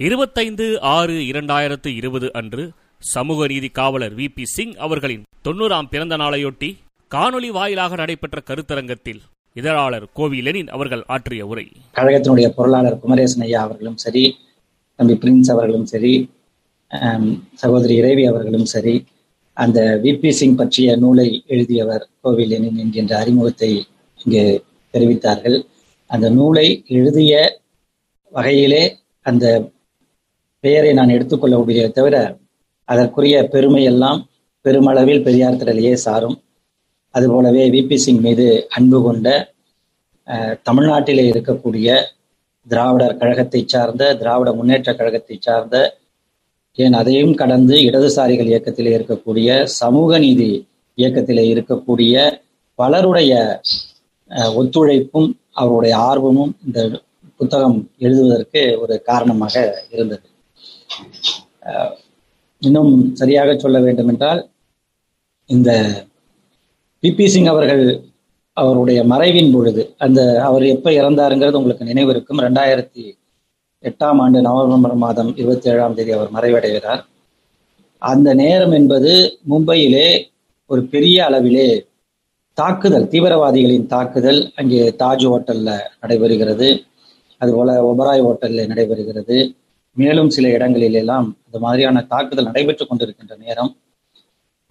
இருபத்தைந்து ஆறு இரண்டாயிரத்து இருபது அன்று சமூக நீதி காவலர் வி பி சிங் அவர்களின் தொண்ணூறாம் பிறந்த நாளையொட்டி காணொலி வாயிலாக நடைபெற்ற கருத்தரங்கத்தில் இதழாளர் கோவி லெனின் அவர்கள் ஆற்றிய உரை. கழகத்தினுடைய பொருளாளர் குமரேசன் ஐயா அவர்களும் சரி தம்பி பிரின்ஸ் அவர்களும் சரி சகோதரி இறைவி அவர்களும் சரி அந்த விபி சிங் பற்றிய நூலை எழுதியவர் கோவில் லெனின் என்கின்ற அறிமுகத்தை இங்கு தெரிவித்தார்கள். அந்த நூலை எழுதிய வகையிலே அந்த பெயரை நான் எடுத்துக்கொள்ள முடியவே தவிர அதற்குரிய பெருமை எல்லாம் பெருமளவில் பெரியார் திரளையே சாரும். அதுபோலவே விபி சிங் மீது அன்பு கொண்ட தமிழ்நாட்டிலே இருக்கக்கூடிய திராவிடர் கழகத்தை சார்ந்த திராவிட முன்னேற்ற கழகத்தை சார்ந்த ஏன் அதையும் கடந்து இடதுசாரிகள் இயக்கத்திலே இருக்கக்கூடிய சமூக நீதி இயக்கத்திலே இருக்கக்கூடிய பலருடைய ஒத்துழைப்பும் அவருடைய ஆர்வமும் இந்த புத்தகம் எழுதுவதற்கு ஒரு காரணமாக இருந்தது. இன்னும் சரியாக சொல்ல வேண்டும் என்றால் இந்த பிபி சிங் அவர்கள் அவருடைய மறைவின் பொழுது அந்த அவர் எப்ப இறந்தாருங்கிறது உங்களுக்கு நினைவு இருக்கும். ரெண்டாயிரத்தி எட்டாம் ஆண்டு நவம்பர் மாதம் இருபத்தி ஏழாம் தேதி அவர் மறைவடைகிறார். அந்த நேரம் என்பது மும்பையிலே ஒரு பெரிய அளவிலே தாக்குதல் தீவிரவாதிகளின் தாக்குதல் அங்கே தாஜ் ஹோட்டல்ல நடைபெறுகிறது. அதுபோல ஒபராய் ஹோட்டல்ல நடைபெறுகிறது. மேலும் சில இடங்களில் எல்லாம் அந்த மாதிரியான தாக்குதல் நடைபெற்றுக் கொண்டிருக்கின்ற நேரம்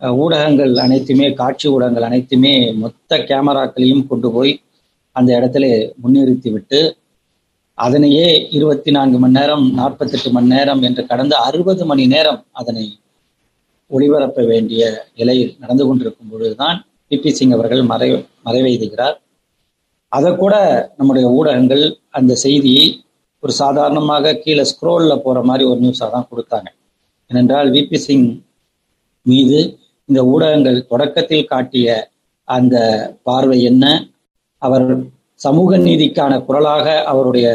ஊடகங்கள் அனைத்துமே காட்சி ஊடகங்கள் அனைத்துமே மொத்த கேமராக்களையும் கொண்டு போய் அந்த இடத்துல முன்னிறுத்தி விட்டு அதனையே இருபத்தி நான்கு மணி நேரம் நாற்பத்தெட்டு மணி நேரம் என்று கடந்த அறுபது மணி நேரம் அதனை ஒளிபரப்ப வேண்டிய நிலையில் நடந்து கொண்டிருக்கும் பொழுதுதான் பிபி சிங் அவர்கள் மறை மறைவெய்துகிறார். அதை கூட நம்முடைய ஊடகங்கள் அந்த செய்தியை ஒரு சாதாரணமாக கீழே ஸ்க்ரோல்ல போற மாதிரி ஒரு நியூஸாக தான் கொடுத்தாங்க. ஏனென்றால் விபி சிங் மீது இந்த ஊடகங்கள் தொடக்கத்தில் காட்டிய அந்த பார்வை என்ன? அவர் சமூக நீதிக்கான குரலாக அவருடைய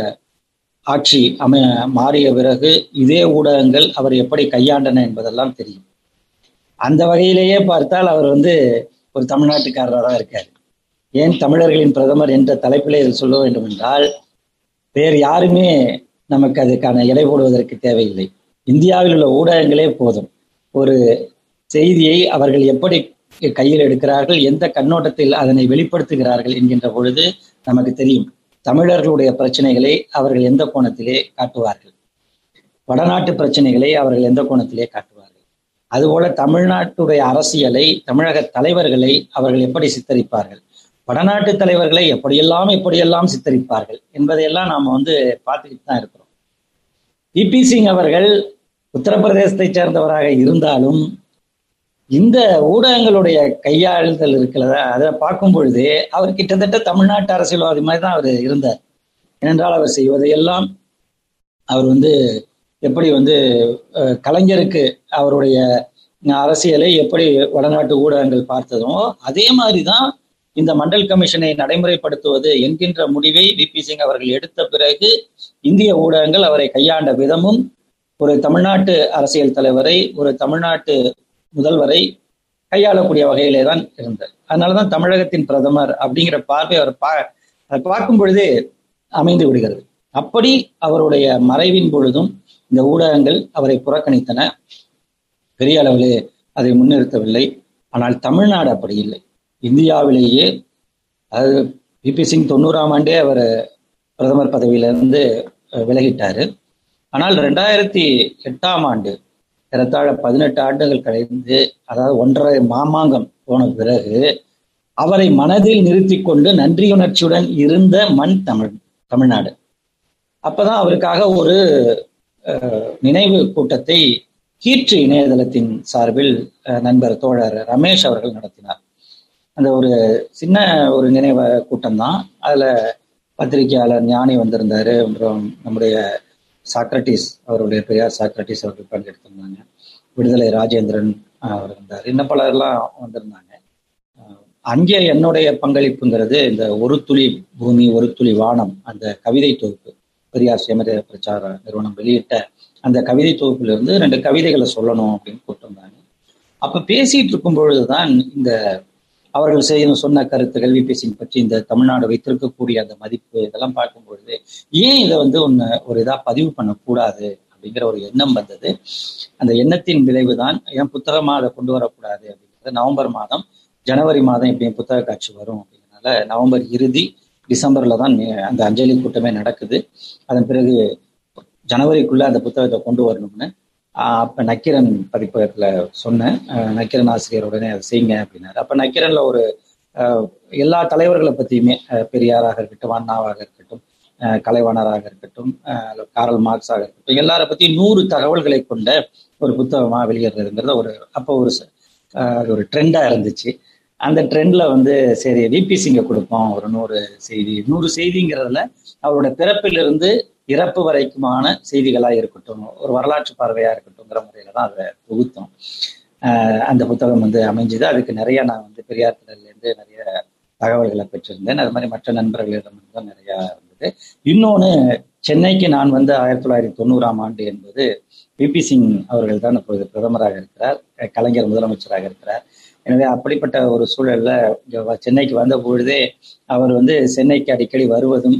ஆட்சி அமைய மாறிய பிறகு இதே ஊடகங்கள் அவர் எப்படி கையாண்டன என்பதெல்லாம் தெரியும். அந்த வகையிலேயே பார்த்தால் அவர் வந்து ஒரு தமிழ்நாட்டுக்காரராக தான் இருக்கார். ஏன் தமிழர்களின் பிரதமர் என்ற தலைப்பிலே இதில் சொல்ல வேண்டும் என்றால் வேறு யாருமே நமக்கு அதுக்கான எடை போடுவதற்கு தேவையில்லை. இந்தியாவில் உள்ள ஊடகங்களே போதும். ஒரு செய்தியை அவர்கள் எப்படி கையில் எடுக்கிறார்கள் எந்த கண்ணோட்டத்தில் அதனை வெளிப்படுத்துகிறார்கள் என்கின்ற பொழுது நமக்கு தெரியும். தமிழர்களுடைய பிரச்சனைகளை அவர்கள் எந்த கோணத்திலே காட்டுவார்கள்? வடநாட்டு பிரச்சனைகளை அவர்கள் எந்த கோணத்திலே காட்டுவார்கள்? அதுபோல தமிழ்நாட்டுடைய அரசியலை தமிழக தலைவர்களை அவர்கள் எப்படி சித்தரிப்பார்கள்? வடநாட்டு தலைவர்களை எப்படியெல்லாம் எப்படியெல்லாம் சித்தரிப்பார்கள் என்பதையெல்லாம் நாம வந்து பார்த்துக்கிட்டு தான் இருக்கிறோம். பிபி சிங் அவர்கள் உத்தரப்பிரதேசத்தை சேர்ந்தவராக இருந்தாலும் இந்த ஊடகங்களுடைய கையாளுதல் இருக்கிறதா அதை பார்க்கும் பொழுது அவர் கிட்டத்தட்ட தமிழ்நாட்டு அரசியல்வாதி மாதிரி தான் அவர் இருந்தார். ஏனென்றால் அவர் செய்வதையெல்லாம் அவர் வந்து எப்படி வந்து அஹ், கலைஞருக்கு அவருடைய அரசியலை எப்படி வடநாட்டு ஊடகங்கள் பார்த்ததோ அதே மாதிரி தான் இந்த மண்டல் கமிஷனை நடைமுறைப்படுத்துவது என்கின்ற முடிவை விபி சிங் அவர்கள் எடுத்த பிறகு இந்திய ஊடகங்கள் அவரை கையாண்ட விதமும் ஒரு தமிழ்நாட்டு அரசியல் தலைவரை ஒரு தமிழ்நாட்டு முதல்வரை கையாளக்கூடிய வகையிலே தான் இருந்தது. அதனாலதான் தமிழகத்தின் பிரதமர் அப்படிங்கிற பார்வை அவர் பா பார்க்கும் பொழுதே அமைந்து விடுகிறது. அப்படி அவருடைய மறைவின் பொழுதும் இந்த ஊடகங்கள் அவரை புறக்கணித்தன. பெரிய அளவிலே அதை முன்னிறுத்தவில்லை. ஆனால் தமிழ்நாடு அப்படி இல்லை. இந்தியாவிலேயே அது பிபி சிங் தொண்ணூறாம் ஆண்டே அவர் பிரதமர் பதவியிலிருந்து விலகிட்டார் விலகிட்டாரு. ஆனால் ரெண்டாயிரத்தி எட்டாம் ஆண்டு ஏறத்தாழ பதினெட்டு ஆண்டுகள் கழிந்து அதாவது ஒன்றரை மாமாங்கம் போன பிறகு அவரை மனதில் நிறுத்தி கொண்டு நன்றியுணர்ச்சியுடன் இருந்த மண் தமிழ் தமிழ்நாடு. அப்பதான் அவருக்காக ஒரு அஹ், நினைவு கூட்டத்தை கீற்று இணையதளத்தின் சார்பில் அஹ், நண்பர் தோழர் ரமேஷ் அவர்கள் நடத்தினார். அந்த ஒரு சின்ன ஒரு நினைவு கூட்டம் தான் அதுல பத்திரிகையாளர் ஞானி வந்திருந்தாரு. அப்புறம் நம்முடைய சாக்ரட்டிஸ் அவருடைய பெரியார் சாக்ரட்டிஸ் அவர்கள் பங்கெடுத்திருந்தாங்க. விடுதலை ராஜேந்திரன் அவர் இருந்தார் இன்னும் பலர்லாம் வந்திருந்தாங்க. அங்கே என்னுடைய பங்களிப்புங்கிறது இந்த ஒரு துளி பூமி ஒரு துளி வானம் அந்த கவிதை தொகுப்பு. பெரியார் சேமதிய பிரச்சார நிறுவனம் வெளியிட்ட அந்த கவிதை தொகுப்பிலிருந்து ரெண்டு கவிதைகளை சொல்லணும் அப்படின்னு கூப்பிட்டிருந்தாங்க அப்ப பேசிட்டு இருக்கும் பொழுதுதான் இந்த அவர்கள் செய்யணும் சொன்ன கருத்து கல்வி பேசின் பற்றி இந்த தமிழ்நாடு வைத்திருக்கக்கூடிய அந்த மதிப்பு இதெல்லாம் பார்க்கும் பொழுது ஏன் இதை வந்து ஒன்று ஒரு இதாக பதிவு பண்ணக்கூடாது அப்படிங்கிற ஒரு எண்ணம் வந்தது. அந்த எண்ணத்தின் விளைவு தான் ஏன் புத்தகமாக அதை கொண்டு வரக்கூடாது அப்படிங்கிறது. நவம்பர் மாதம் ஜனவரி மாதம் எப்படியும் புத்தக காட்சி வரும் அப்படிங்கிறனால நவம்பர் இறுதி டிசம்பர்ல தான் அந்த அஞ்சலி கூட்டமே நடக்குது. அதன் பிறகு ஜனவரிக்குள்ள அந்த புத்தகத்தை கொண்டு வரணும்னு அப்ப நக்கிரன் பதிப்பகத்துல சொன்னேன். நக்கிரன் ஆசிரியர் உடனே அதை செய்யுங்க அப்படின்னாரு. அப்ப நக்கிரன்ல ஒரு எல்லா தலைவர்களை பத்தியுமே பெரியாராக இருக்கட்டும் அண்ணாவாக இருக்கட்டும் கலைவாணராக இருக்கட்டும் காரல் மார்க்ஸாக இருக்கட்டும் எல்லார பத்தியும் நூறு தகவல்களை கொண்ட ஒரு புத்தகமா வெளியேறதுங்கிறத ஒரு அப்போ ஒரு அது ஒரு ட்ரெண்டா இருந்துச்சு. அந்த ட்ரெண்ட்ல வந்து சரி விபி சிங்கை கொடுப்போம் ஒரு நூறு செய்தி. நூறு செய்திங்கிறதுல அவரோட பிறப்பிலிருந்து இறப்பு வரைக்குமான செய்திகளாக இருக்கட்டும் ஒரு வரலாற்று பார்வையாக இருக்கட்டும்ங்கிற முறையில தான் அதை தொகுத்தோம். அந்த புத்தகம் வந்து அமைஞ்சது. அதுக்கு நிறைய நான் வந்து பெரியார் திடல்லேருந்து நிறைய தகவல்களை பெற்றிருந்தேன். அது மாதிரி மற்ற நண்பர்களிடம் நிறையா இருந்தது. இன்னொன்று சென்னைக்கு நான் வந்து ஆயிரத்தி தொள்ளாயிரத்தி தொண்ணூறாம் ஆண்டு என்பது பிபி சிங் அவர்கள் தான் இப்பொழுது பிரதமராக இருக்கிறார். கலைஞர் முதலமைச்சராக இருக்கிறார். எனவே அப்படிப்பட்ட ஒரு சூழல்ல சென்னைக்கு வந்த பொழுதே அவர் வந்து சென்னைக்கு அடிக்கடி வருவதும்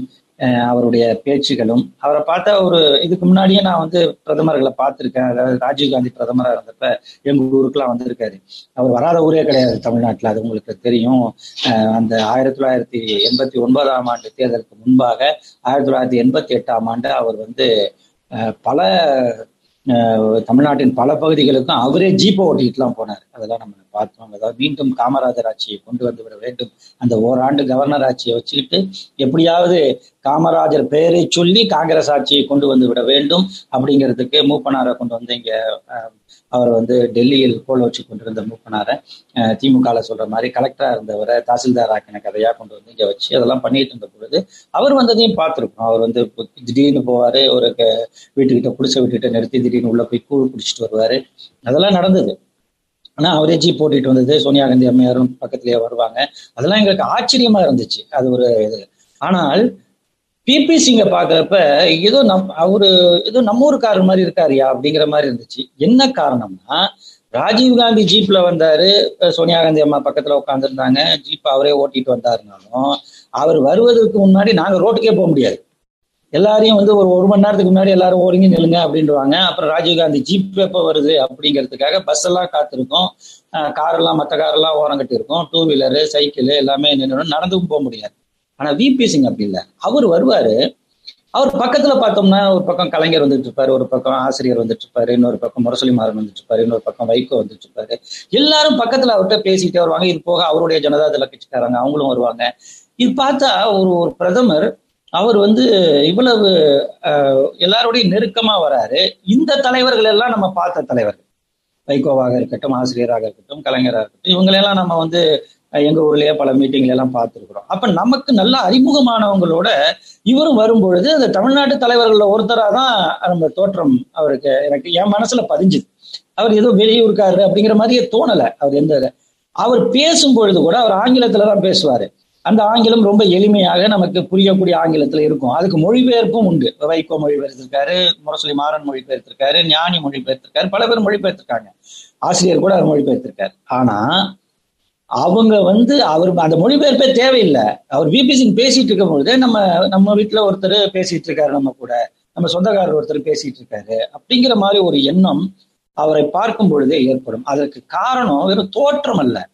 அவருடைய பேச்சுகளும். அவரை பார்த்தா ஒரு இதுக்கு முன்னாடியே நான் வந்து பிரதமர்களை பார்த்துருக்கேன். அதாவது ராஜீவ்காந்தி பிரதமராக இருந்தப்ப எங்க ஊருக்குலாம் வந்திருக்காரு. அவர் வராத ஊரே கிடையாது தமிழ்நாட்டில் அது உங்களுக்கு தெரியும். அந்த ஆயிரத்தி தொள்ளாயிரத்தி எண்பத்தி ஒன்பதாம் ஆண்டு தேர்தலுக்கு முன்பாக ஆயிரத்தி தொள்ளாயிரத்தி எண்பத்தி எட்டாம் ஆண்டு அவர் வந்து பல தமிழ்நாட்டின் பல பகுதிகளுக்கும் அவரே ஜீப்பை ஓட்டிட்டுலாம் போனார். அதெல்லாம் நம்ம பார்த்தோம். அதாவது மீண்டும் காமராஜர் ஆட்சியை கொண்டு வந்து விட வேண்டும். அந்த ஓராண்டு கவர்னர் ஆட்சியை வச்சுக்கிட்டு எப்படியாவது காமராஜர் பெயரை சொல்லி காங்கிரஸ் ஆட்சியை கொண்டு வந்து விட வேண்டும் அப்படிங்கிறதுக்கு மூப்பனாரை கொண்டு வந்து இங்க அவர் வந்து டெல்லியில் கோல் வச்சு கொண்டிருந்த மூப்பனாரை திமுக சொல்ற மாதிரி கலெக்டரா இருந்தவரை தாசில்தார் ஆக்கின கதையா கொண்டு வந்து இங்க வச்சு அதெல்லாம் பண்ணிட்டு இருந்த பொழுது அவர் வந்ததையும் பார்த்துருக்கோம். அவர் வந்து திடீர்னு போவாரு ஒரு வீட்டுக்கிட்ட குடிசை வீட்டுக்கிட்ட நிறுத்தி திடீர்னு உள்ள போய் கூழ் குடிச்சிட்டு வருவாரு. அதெல்லாம் நடந்தது. ஆனா அவரே ஜி போட்டிட்டு வந்தது சோனியா காந்தி அம்மையாரும் பக்கத்திலேயே வருவாங்க. அதெல்லாம் எங்களுக்கு ஆச்சரியமா இருந்துச்சு. அது ஒரு இது. ஆனால் பிபி சிங்க பாக்குறப்ப ஏதோ நம் அவரு ஏதோ நம்ம ஊருக்காரர் மாதிரி இருக்காருயா அப்படிங்கிற மாதிரி இருந்துச்சு. என்ன காரணம்னா ராஜீவ் காந்தி ஜீப்ல வந்தாரு சோனியா காந்தி அம்மா பக்கத்துல உட்காந்துருந்தாங்க ஜீப் அவரே ஓட்டிட்டு வந்தாருனாலும் அவர் வருவதற்கு முன்னாடி நாங்க ரோட்டுக்கே போக முடியாது. எல்லாரையும் வந்து ஒரு ஒரு மணி நேரத்துக்கு முன்னாடி எல்லாரும் ஒருங்கி நில்லுங்க அப்படின்றவாங்க அப்புறம் ராஜீவ்காந்தி ஜீப் எப்போ வருது அப்படிங்கிறதுக்காக பஸ் எல்லாம் காத்திருக்கும். காரெல்லாம் மற்ற கார் எல்லாம் ஓரம் கட்டி இருக்கும். டூ வீலரு சைக்கிள் எல்லாமே நின்று நடந்தும் போக முடியாது. ஆனா விபி சிங் அப்படி இல்லை. அவர் வருவாரு. அவர் பக்கத்துல பார்த்தோம்னா ஒரு பக்கம் கலைஞர் வந்துட்டு இருப்பாரு ஒரு பக்கம் ஆசிரியர் வந்துட்டு இருப்பாரு இன்னொரு பக்கம் முரசொலி மாறன் வந்துட்டு இருப்பாரு இன்னொரு பக்கம் வைகோ வந்துட்டு இருப்பாரு. எல்லாரும் பக்கத்துல அவர்கிட்ட பேசிட்டே வருவாங்க. இது போக அவருடைய ஜனதா தள கட்சிக்காரங்க அவங்களும் வருவாங்க. இது பார்த்தா ஒரு ஒரு பிரதமர் அவர் வந்து இவ்வளவு எல்லாரோடையும் நெருக்கமா வராரு. இந்த தலைவர்கள் எல்லாம் நம்ம பார்த்த தலைவர்கள். வைகோவாக இருக்கட்டும் ஆசிரியராக இருக்கட்டும் கலைஞராக இருக்கட்டும் இவங்களெல்லாம் நம்ம வந்து எங்க ஊர்லயே பல மீட்டிங்ல எல்லாம் பார்த்துருக்குறோம். அப்ப நமக்கு நல்ல அறிமுகமானவங்களோட இவரும் வரும்பொழுது அந்த தமிழ்நாட்டு தலைவர்கள ஒருத்தரா தான் நம்ம தோற்றம் அவருக்கு எனக்கு என் மனசுல பதிஞ்சுது. அவர் ஏதோ வெளியூருக்காரு அப்படிங்கிற மாதிரியே தோணல அவர் எந்த அவர் பேசும் பொழுது கூட அவர் ஆங்கிலத்துல தான் பேசுவாரு. அந்த ஆங்கிலம் ரொம்ப எளிமையாக நமக்கு புரியக்கூடிய ஆங்கிலத்துல இருக்கும். அதுக்கு மொழிபெயர்ப்பும் உண்டு. வைகோ மொழிபெயர்த்திருக்காரு முரசொலி மாறன் மொழிபெயர்த்திருக்காரு ஞானி மொழிபெயர்த்திருக்காரு பல பேர் மொழிபெயர்த்திருக்காங்க. ஆசிரியர் கூட அவர் மொழிபெயர்த்திருக்காரு. ஆனா அவங்க வந்து அவர் அந்த மொழிபெயர்ப்பே தேவையில்லை. அவர் விபி சிங் பேசிட்டு இருக்கும் பொழுது நம்ம நம்ம வீட்டுல ஒருத்தர் பேசிட்டு இருக்காரு நம்ம கூட. நம்ம சொந்தக்காரர் ஒருத்தர் பேசிட்டு இருக்காரு அப்படிங்கிற மாதிரி ஒரு எண்ணம் அவரை பார்க்கும் பொழுதே ஏற்படும். அதற்கு காரணம் வெறும் தோற்றம் அல்ல.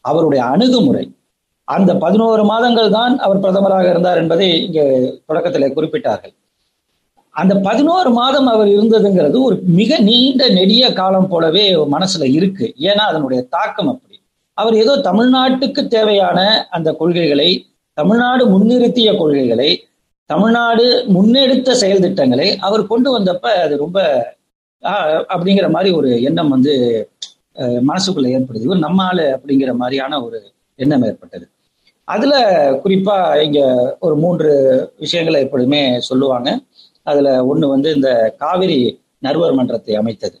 அவருடைய அணுகுமுறை. அந்த பதினோரு மாதங்கள் தான் அவர் பிரதமராக இருந்தார் என்பதை இங்க தொடக்கத்தில் குறிப்பிட்டார்கள். அந்த பதினோரு மாதம் அவர் இருந்ததுங்கிறது ஒரு மிக நீண்ட நெடிய காலம் போலவே மனசுல இருக்கு. ஏன்னா அதனுடைய தாக்கம் அப்படி. அவர் ஏதோ தமிழ்நாட்டுக்கு தேவையான அந்த கொள்கைகளை தமிழ்நாடு முன்னிறுத்திய கொள்கைகளை தமிழ்நாடு முன்னெடுத்த செயல் திட்டங்களை அவர் கொண்டு வந்தப்ப அது ரொம்ப அப்படிங்கிற மாதிரி ஒரு எண்ணம் வந்து மனசுக்குள்ள ஏற்படுது. இவர் நம்ம ஆளு அப்படிங்கிற மாதிரியான ஒரு எண்ணம் ஏற்பட்டது. அதுல குறிப்பா இங்க ஒரு மூன்று விஷயங்களை எப்பொழுதுமே சொல்லுவாங்க. அதுல ஒண்ணு வந்து இந்த காவிரி நறுவர் மன்றத்தை அமைத்தது.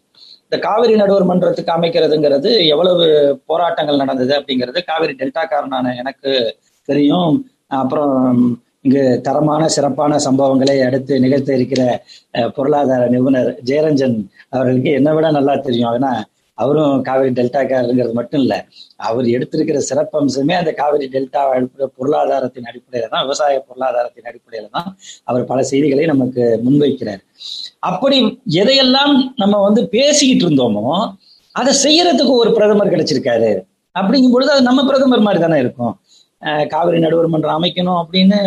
இந்த காவிரி நடுவர் மன்றத்துக்கு அமைக்கிறதுங்கிறது எவ்வளவு போராட்டங்கள் நடந்தது அப்படிங்கிறது காவிரி டெல்டாக்காரனான எனக்கு தெரியும். அப்புறம் இங்கு தரமான சிறப்பான சம்பவங்களை அடுத்து நிகழ்த்த இருக்கிற பொருளாதார நிபுணர் ஜெயரஞ்சன் அவர்களுக்கு என்னை விட நல்லா தெரியும். ஏன்னா அவரும் காவிரி டெல்டாக்காரங்கிறது மட்டும் இல்ல அவர் எடுத்திருக்கிற சிறப்பம்சமே அந்த காவிரி டெல்டா அடிப்படை பொருளாதாரத்தின் அடிப்படையில தான் விவசாய பொருளாதாரத்தின் அடிப்படையில தான் அவர் பல செய்திகளை நமக்கு முன்வைக்கிறார். அப்படி எதையெல்லாம் நம்ம வந்து பேசிக்கிட்டு இருந்தோமோ அதை செய்யறதுக்கு ஒரு பிரதமர் கிடைச்சிருக்காரு. அப்படிங்கும் பொழுது அது நம்ம பிரதமர் மாதிரி தானே இருக்கும். காவிரி நடுவர் மன்றம் அமைக்கணும் அப்படின்னு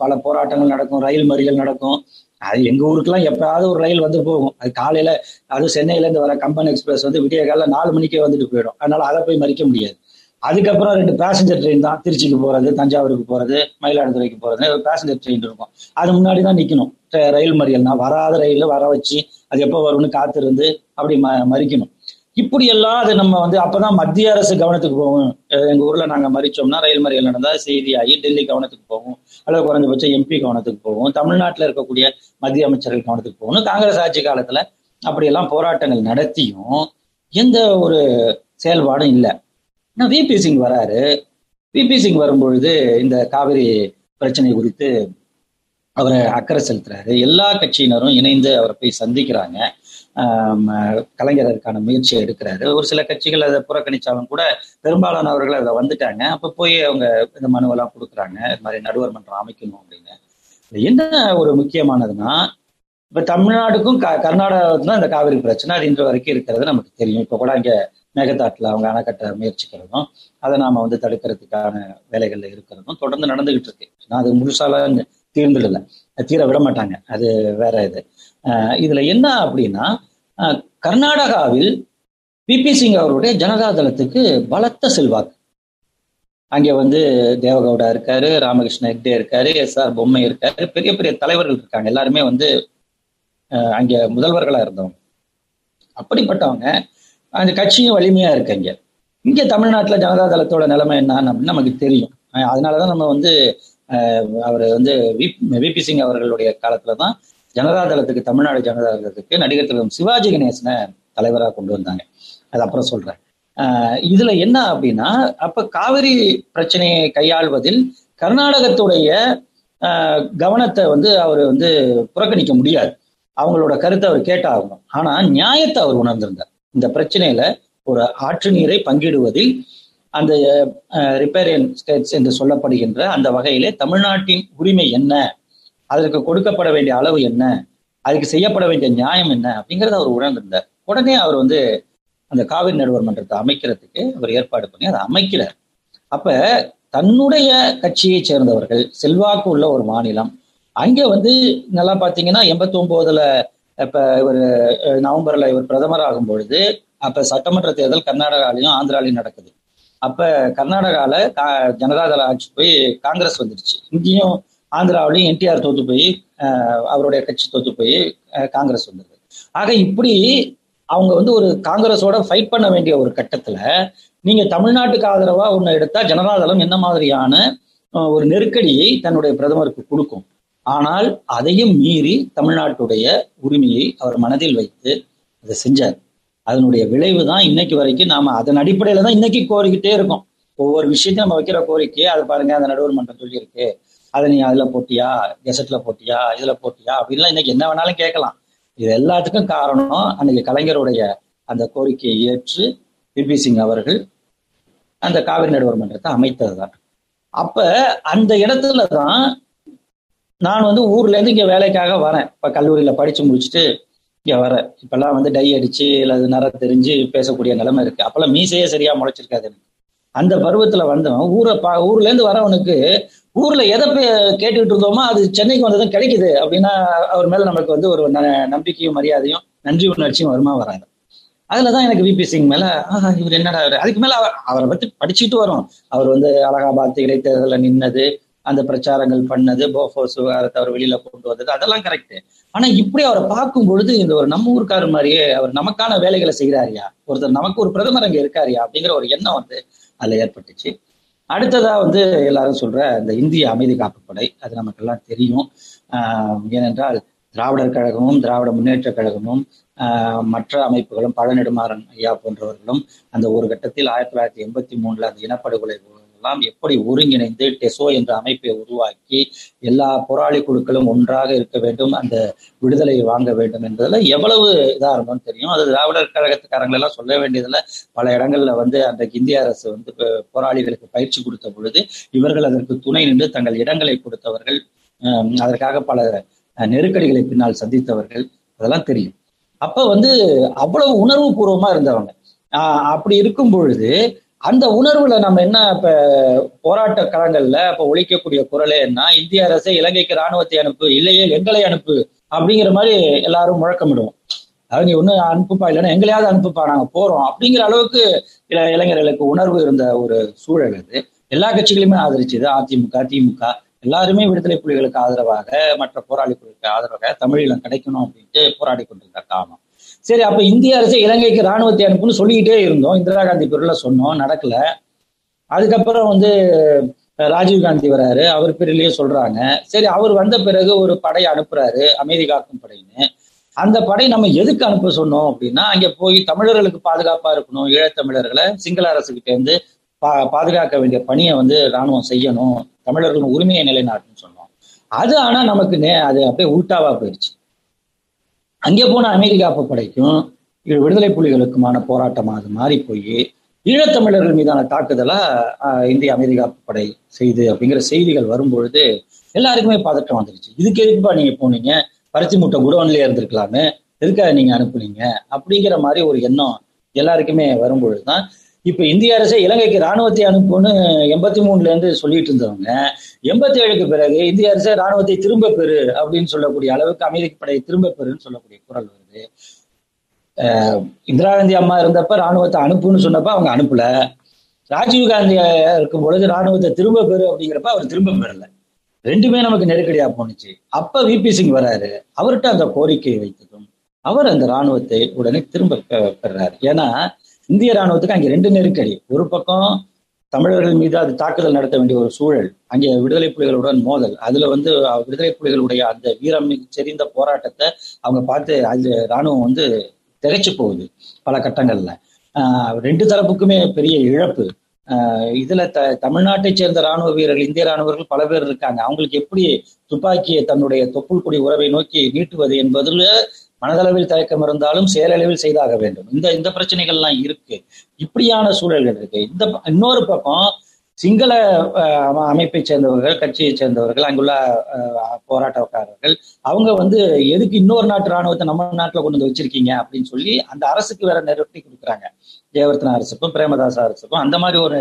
பல போராட்டங்கள் நடக்கும் ரயில் மறியல் நடக்கும். அது எங்க ஊருக்குலாம் எப்பயாவது ஒரு ரயில் வந்து போகும். அது காலையில அதுவும் சென்னையில இருந்து வர கம்பன் எக்ஸ்பிரஸ் வந்து விடிய காலைல நாலு மணிக்கே வந்துட்டு போயிடும். அதனால அதை போய் மறிக்க முடியாது. அதுக்கப்புறம் ரெண்டு பேசஞ்சர் ட்ரெயின் தான் திருச்சிக்கு போறது தஞ்சாவூருக்கு போறது மயிலாடுதுறைக்கு போறது. பேசஞ்சர் ட்ரெயின் இருக்கும். அது முன்னாடி தான் நிக்கணும். ரயில் மறியல்னா வராத ரயில் வர வச்சு அது எப்போ வரும்னு காத்திருந்து அப்படி ம மறிக்கணும். இப்படி எல்லாம் அது நம்ம வந்து அப்பதான் மத்திய அரசு கவனத்துக்கு போகும். எங்க ஊர்ல நாங்க மறிச்சோம்னா ரயில் மறியல் நடந்தா செய்தியாகி டெல்லி கவனத்துக்கு போகும். அல்லது குறைஞ்சபட்சம் எம்பி கவனத்துக்கு போகும். தமிழ்நாட்டில் இருக்கக்கூடிய மத்திய அமைச்சர்கள் கவனத்துக்கு போகணும். காங்கிரஸ் ஆட்சி காலத்துல அப்படியெல்லாம் போராட்டங்கள் நடத்தியும் எந்த ஒரு செயல்பாடும் இல்லை. ஆனால் விபி சிங் வராரு. விபி சிங் வரும்பொழுது இந்த காவிரி பிரச்சனை குறித்து அவரை அக்கறை செலுத்துறாரு. எல்லா கட்சியினரும் இணைந்து அவரை போய் சந்திக்கிறாங்க. கலைஞர் அதுக்கான முயற்சியை எடுக்கிறாரு. ஒரு சில கட்சிகள் அதை புறக்கணிச்சாலும் கூட பெரும்பாலானவர்கள் அதை வந்துட்டாங்க. அப்போ போய் அவங்க இந்த மனுவெல்லாம் கொடுக்குறாங்க. இது மாதிரி நடுவர் மன்றம் அமைக்கணும் அப்படின்னு. என்ன ஒரு முக்கியமானதுன்னா இப்ப தமிழ்நாடுக்கும் க கர்நாடகாவுக்கும் தான் இந்த காவிரி பிரச்சனை. அது இன்று வரைக்கும் இருக்கிறது நமக்கு தெரியும். இப்ப கூட அங்கே மேகதாட்டில் அவங்க அணைக்கட்ட முயற்சிக்கிறதும் அதை நாம வந்து தடுக்கிறதுக்கான வேலைகள்ல இருக்கிறதும் தொடர்ந்து நடந்துகிட்டு இருக்கு. நான் அது முழுசால தீர்ந்துடல. தீர விட மாட்டாங்க. அது வேற இது. இதுல என்ன அப்படின்னா கர்நாடகாவில் பிபி சிங் அவருடைய ஜனதாதளத்துக்கு பலத்த செல்வாக்கு. அங்கே வந்து தேவகவுடா இருக்காரு ராமகிருஷ்ண ஹெக்டே இருக்காரு எஸ் ஆர் பொம்மை இருக்காரு பெரிய பெரிய தலைவர்கள் இருக்காங்க. எல்லாருமே வந்து அஹ், அங்க முதல்வர்களா இருந்தவங்க. அப்படிப்பட்டவங்க அந்த கட்சியும் வலிமையா இருக்கு இங்க இங்க தமிழ்நாட்டுல ஜனதா தளத்தோட நிலைமை என்னன்னு அப்படின்னு நமக்கு தெரியும். அஹ், அதனாலதான் நம்ம வந்து அவர் வந்து விபி சிங் அவர்களுடைய காலத்துல தான் ஜனதா தளத்துக்கு தமிழ்நாடு ஜனதா தளத்துக்கு நடிகர் திலகம் சிவாஜி கணேசனை தலைவராக கொண்டு வந்தாங்க. அது அப்புறம் சொல்றேன். ஆஹ் இதுல என்ன அப்படின்னா அப்ப காவிரி பிரச்சனையை கையாள்வதில் கர்நாடகத்துடைய ஆஹ் கவனத்தை வந்து அவர் வந்து புறக்கணிக்க முடியாது. அவங்களோட கருத்தை அவர் கேட்டாகணும். ஆனா நியாயத்தை அவர் உணர்ந்திருந்தார். இந்த பிரச்சனையில ஒரு ஆற்று நீரை பங்கிடுவதில் அந்த ரிப்பேரியன் ஸ்டேட்ஸ் என்று சொல்லப்படுகின்ற அந்த வகையிலே தமிழ்நாட்டின் உரிமை என்ன? அதற்கு கொடுக்கப்பட வேண்டிய அளவு என்ன? அதுக்கு செய்யப்பட வேண்டிய நியாயம் என்ன? அப்படிங்கறத அவர் உணர்ந்திருந்தார். உடனே அவர் வந்து அந்த காவிரி நடுவர் மன்றத்தை அமைக்கிறதுக்கு அவர் ஏற்பாடு பண்ணி அதை அமைக்கிறார். அப்ப தன்னுடைய கட்சியை சேர்ந்தவர்கள் செல்வாக்கு உள்ள ஒரு மாநிலம் அங்க வந்து நல்லா பாத்தீங்கன்னா எண்பத்தி ஒன்பதுல இப்ப இவர் நவம்பர்ல இவர் பிரதமர் ஆகும் பொழுது அப்ப சட்டமன்ற தேர்தல் கர்நாடகாலையும் ஆந்திராலையும் நடக்குது. அப்ப கர்நாடகால ஜனதாதள ஆட்சி போய் காங்கிரஸ் வந்துடுச்சு இங்கேயும் ஆந்திராவிலையும் என்டிஆர் தோத்து போய் அவருடைய கட்சி தோத்து போய் காங்கிரஸ் வந்தது. ஆக இப்படி அவங்க வந்து ஒரு காங்கிரஸோட ஃபைட் பண்ண வேண்டிய ஒரு கட்டத்துல நீங்க தமிழ்நாட்டுக்கு ஆதரவா ஒன்று எடுத்தா ஜனதாதளம் என்ன மாதிரியான ஒரு நெருக்கடியை தன்னுடைய பிரதமருக்கு கொடுக்கும். ஆனால் அதையும் மீறி தமிழ்நாட்டுடைய உரிமையை அவர் மனதில் வைத்து அதை செஞ்சார். அதனுடைய விளைவு தான் இன்னைக்கு வரைக்கும் நாம அதன் அடிப்படையில தான் இன்னைக்கு கோரிக்கிட்டே இருக்கோம். ஒவ்வொரு விஷயத்தையும் நம்ம வைக்கிற கோரிக்கையை அதை பாருங்க அந்த நடுவர் மன்றம் சொல்லியிருக்கு. அதை நீ அதுல போட்டியா? கெசட்ல போட்டியா? இதுல போட்டியா? அப்படின்லாம் இன்னைக்கு என்ன வேணாலும் கேட்கலாம். இது எல்லாத்துக்கும் காரணம் அன்னைக்கு கலைஞருடைய அந்த கோரிக்கையை ஏற்று பிபி சிங் அவர்கள் அந்த காவிரி நடுவர் மன்றத்தை அமைத்தது தான் அப்ப அந்த இடத்துல தான் நான் வந்து ஊர்ல இருந்து இங்க வேலைக்காக வரேன். இப்ப கல்லூரியில படிச்சு முடிச்சுட்டு இங்க வரேன். இப்பெல்லாம் வந்து டை அடிச்சு அல்லது நர தெரிஞ்சு பேசக்கூடிய நிலைமை இருக்கு. அப்பெல்லாம் மீசையே சரியா முளைச்சிருக்காது எனக்கு. அந்த பருவத்துல வந்தவன் ஊரை பா ஊர்ல இருந்து வரவனுக்கு ஊர்ல எதை கேட்டுக்கிட்டு இருந்தோமோ அது சென்னைக்கு வந்ததும் கிடைக்குது அப்படின்னா அவர் மேல நமக்கு வந்து ஒரு நம்பிக்கையும் மரியாதையும் நன்றி உணர்ச்சியும் வருமா வராங்க அதுலதான் எனக்கு விபி சிங் மேல இவர் என்னடா அதுக்கு மேல அவரை பத்தி படிச்சுட்டு வரும். அவர் வந்து அலகாபாத் இடைத்தேர்தல நின்னது அந்த பிரச்சாரங்கள் பண்ணது போஃபோர்ஸ் விவகாரத்தை அவர் வெளியில கொண்டு வந்தது அதெல்லாம் கரெக்ட் ஆனா இப்படி அவரை பார்க்கும் பொழுது இந்த ஒரு நம்ம ஊருக்காரர் மாதிரியே அவர் நமக்கான வேலைகளை செய்கிறாரியா ஒருத்தர் நமக்கு ஒரு பிரதமர் அங்க இருக்காரியா? அப்படிங்கிற ஒரு எண்ணம் வந்து அதுல ஏற்பட்டுச்சு. அடுத்ததா வந்து எல்லாரும் சொல்ற இந்த இந்திய அமைதி காப்புப்படை அது நமக்கு எல்லாம் தெரியும் ஏனென்றால் திராவிடர் கழகமும் திராவிட முன்னேற்ற கழகமும் மற்ற அமைப்புகளும் பழநெடுமாறன் ஐயா போன்றவர்களும் அந்த ஒரு கட்டத்தில் ஆயிரத்தி தொள்ளாயிரத்தி எண்பத்தி மூணுல அந்த இனப்படுகொலை எல்லாம் எப்படி ஒருங்கிணைந்து டெசோ என்ற அமைப்பை உருவாக்கி எல்லா போராளி குழுக்களும் ஒன்றாக இருக்க வேண்டும் அந்த விடுதலையை வாங்க வேண்டும் என்பதில் எவ்வளவு இதா இருந்தோம்னு தெரியும். அது திராவிடர் கழகத்துக்காரங்களெல்லாம் சொல்ல வேண்டியதுல பல இடங்கள்ல வந்து அன்றைக்கு இந்திய அரசு வந்து போராளிகளுக்கு பயிற்சி கொடுத்த பொழுது இவர்கள் அதற்கு துணை நின்று தங்கள் இடங்களை கொடுத்தவர்கள் அதற்காக பல நெருக்கடிகளை பின்னால் சந்தித்தவர்கள் அதெல்லாம் தெரியும். அப்ப வந்து அவ்வளவு உணர்வு பூர்வமா இருந்தவங்க அப்படி இருக்கும் பொழுது அந்த உணர்வுல நம்ம என்ன இப்ப போராட்ட களங்கள்ல இப்ப ஒழிக்கக்கூடிய குரலே என்ன? இந்திய அரசை இலங்கைக்கு ராணுவத்தை அனுப்பு இல்லையே எங்களை அனுப்பு அப்படிங்கிற மாதிரி எல்லாரும் முழக்கமிடுவோம். அதாவது நீ ஒண்ணு அனுப்புப்பா இல்லைன்னா எங்களையாவது அனுப்புப்பா நாங்க போறோம் அப்படிங்கிற அளவுக்கு இளைஞர்களுக்கு உணர்வு இருந்த ஒரு சூழல் அது. எல்லா கட்சிகளுமே ஆதரிச்சது அதிமுக திமுக. எல்லாருமே விடுதலை புலிகளுக்கு ஆதரவாக மற்ற போராளி புலிகளுக்கு ஆதரவாக தமிழீழம் கிடைக்கணும் அப்படின்ட்டு போராடி கொண்டிருந்த காலம். சரி அப்ப இந்திய அரசு இலங்கைக்கு ராணுவத்தை அனுப்புன்னு சொல்லிக்கிட்டே இருந்தோம். இந்திரா காந்தி பேர்ல சொன்னோம் நடக்கல. அதுக்கப்புறம் வந்து ராஜீவ் காந்தி வராரு. அவர் பேர்லயே சொல்றாங்க. சரி அவர் வந்த பிறகு ஒரு படை அனுப்புறாரு அமைதி காக்கும் படைன்னு. அந்த படை நம்ம எதுக்கு அனுப்ப சொன்னோம் அப்படின்னா அங்க போய் தமிழர்களுக்கு பாதுகாப்பா இருக்கணும் ஈழத்தமிழர்களை சிங்கள அரசுகிட்ட இருந்து பா பாதுகாக்க வேண்டிய பணியை வந்து ராணுவம் செய்யணும் தமிழர்களின் உரிமையை நிலைநாட்டுன்னு சொன்னோம். அது ஆனா நமக்கு நே அது அப்படியே உல்டாவா போயிடுச்சு. அங்கே போன அமெரிக்கா படைக்கும் விடுதலை புலிகளுக்குமான போராட்டமாக அது மாறி போய் ஈழத்தமிழர்கள் மீதான தாக்குதலா இந்திய அமெரிக்கா படை செய்து அப்படிங்கிற செய்திகள் வரும்பொழுது எல்லாருக்குமே பதட்டம் வந்துருச்சு. இதுக்கு எதுக்குப்பா நீங்க போனீங்க? பருத்தி மூட்டை குடோன்லயே இருந்திருக்கலாமே. எதுக்காக நீங்க அனுப்புனீங்க? அப்படிங்கிற மாதிரி ஒரு எண்ணம் எல்லாருக்குமே வரும்பொழுதுதான் இப்ப இந்திய அரசே இலங்கைக்கு ராணுவத்தை அனுப்புன்னு எண்பத்தி மூணுல இருந்து சொல்லிட்டு இருந்தவங்க எண்பத்தி ஏழுக்கு பிறகு இந்திய அரசே ராணுவத்தை திரும்ப பெறு அப்படின்னு சொல்லக்கூடிய அளவுக்கு அமெரிக்க படையை திரும்ப பெறுன்னு சொல்லக்கூடிய குரல் வருது. இந்திரா காந்தி அம்மா இருந்தப்ப ராணுவத்தை அனுப்புன்னு சொன்னப்ப அவங்க அனுப்பல. ராஜீவ் காந்தி இருக்கும் பொழுது ராணுவத்தை திரும்ப பெறு அப்படிங்கிறப்ப அவர் திரும்ப பெறல. ரெண்டுமே நமக்கு நெருக்கடியா போனுச்சு அப்ப விபி சிங் வராரு. அவர்கிட்ட அந்த கோரிக்கையை வைத்ததும் அவர் அந்த ராணுவத்தை உடனே திரும்ப பெறாரு. ஏன்னா இந்திய ராணுவத்துக்கு அங்கே ரெண்டு நெருக்கடி. ஒரு பக்கம் தமிழர்கள் மீது அது தாக்குதல் நடத்த வேண்டிய ஒரு சூழல் அங்கே விடுதலை புலிகளுடன் மோதல். அதுல வந்து விடுதலை புலிகளுடைய அந்த வீரம் செறிந்த போராட்டத்தை அவங்க பார்த்து அது ராணுவம் வந்து திகைச்சு போகுது பல கட்டங்கள்ல. ரெண்டு தரப்புக்குமே பெரிய இழப்பு. இதுல த தமிழ்நாட்டை சேர்ந்த ராணுவ வீரர்கள் இந்திய ராணுவர்கள் பல பேர் இருக்காங்க. அவங்களுக்கு எப்படி துப்பாக்கியை தன்னுடைய தொப்புள் கொடி உறவை நோக்கி நீட்டுவது என்பதில் மனதளவில் தயக்கம் இருந்தாலும் செயலளவில் செய்தாக வேண்டும். இந்த இந்த பிரச்சனைகள்லாம் இருக்கு. இப்படியான சூழல்கள் இருக்கு. இந்த இன்னொரு பக்கம் சிங்கள அமைப்பை சேர்ந்தவர்கள் கட்சியை சேர்ந்தவர்கள் அங்குள்ள போராட்டக்காரர்கள் அவங்க வந்து எதுக்கு இன்னொரு நாட்டு ராணுவத்தை நம்ம நாட்டுல கொண்டு வந்து வச்சிருக்கீங்க அப்படின்னு சொல்லி அந்த அரசுக்கு வேற நெருக்கடி கொடுக்குறாங்க. ஜெயவர்த்தன அரசுக்கும் பிரேமதாச அரசுக்கும் அந்த மாதிரி ஒரு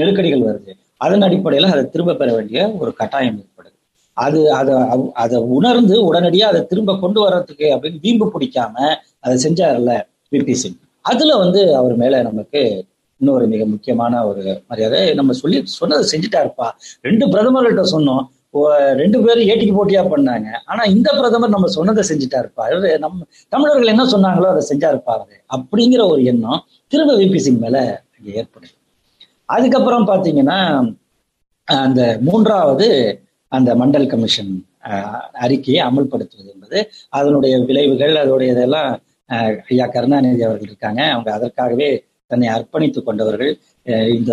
நெருக்கடிகள் வருது. அதன் அடிப்படையில அதை திரும்ப பெற வேண்டிய ஒரு கட்டாயம் ஏற்படுது. அது அதை அதை உணர்ந்து உடனடியாக அதை திரும்ப கொண்டு வர்றதுக்கு அப்படின்னு வீம்பு பிடிக்காம அதை செஞ்சார்ல விபி சிங். அதுல வந்து அவர் மேல நமக்கு இன்னொரு மிக முக்கியமான ஒரு மரியாதை. நம்ம சொல்லி சொன்னதை செஞ்சுட்டாருப்பா. ரெண்டு பிரதமர்கள்ட்ட சொன்னோம். ரெண்டு பேரும் ஏட்டிக்கு போட்டியா பண்ணாங்க. ஆனா இந்த பிரதமர் நம்ம சொன்னதை செஞ்சுட்டாருப்பா. நம்ம தமிழர்கள் என்ன சொன்னாங்களோ அதை செஞ்சாருப்பா அவரு. அப்படிங்கிற ஒரு எண்ணம் திரும்ப விபி சிங் மேல அங்கே ஏற்படுது. அதுக்கப்புறம் பாத்தீங்கன்னா அந்த மூன்றாவது அந்த மண்டல் கமிஷன் அறிக்கையை அமல்படுத்துவது என்பது அதனுடைய விளைவுகள் அதனுடைய இதெல்லாம் ஐயா கருணாநிதி அவர்கள் இருக்காங்க. அவங்க அதற்காகவே தன்னை அர்ப்பணித்துக் கொண்டவர்கள். இந்த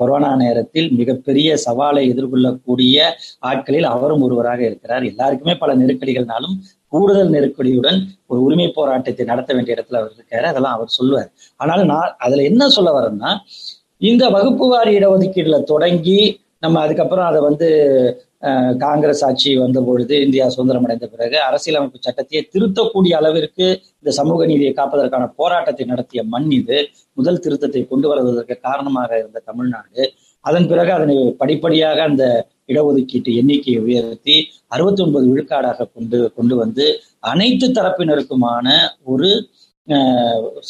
கொரோனா நேரத்தில் மிகப்பெரிய சவாலை எதிர்கொள்ளக்கூடிய ஆட்களில் அவரும் ஒருவராக இருக்கிறார். எல்லாருக்குமே பல நெருக்கடிகள்னாலும் கூடுதல் நெருக்கடியுடன் ஒரு உரிமை போராட்டத்தை நடத்த வேண்டிய இடத்துல அவர் இருக்காரு. அதெல்லாம் அவர் சொல்லுவார். ஆனாலும் நான் அதுல என்ன சொல்ல வரேன்னா இந்த வகுப்பு வாரி இடஒதுக்கீடுல தொடங்கி நம்ம அதுக்கப்புறம் அதை வந்து காங்கிரஸ் ஆட்சி வந்த பொழுது இந்தியா சுதந்திரம் அடைந்த பிறகு அரசியலமைப்பு சட்டத்தையே திருத்தக்கூடிய அளவிற்கு இந்த சமூக நீதியை காப்பதற்கான போராட்டத்தை நடத்திய மண் இது. முதல் திருத்தத்தை கொண்டு வருவதற்கு காரணமாக இருந்த தமிழ்நாடு. அதன் பிறகு அதனை படிப்படியாக அந்த இடஒதுக்கீட்டு எண்ணிக்கையை உயர்த்தி அறுபத்தி ஒன்பது விழுக்காடாக கொண்டு கொண்டு வந்து அனைத்து தரப்பினருக்குமான ஒரு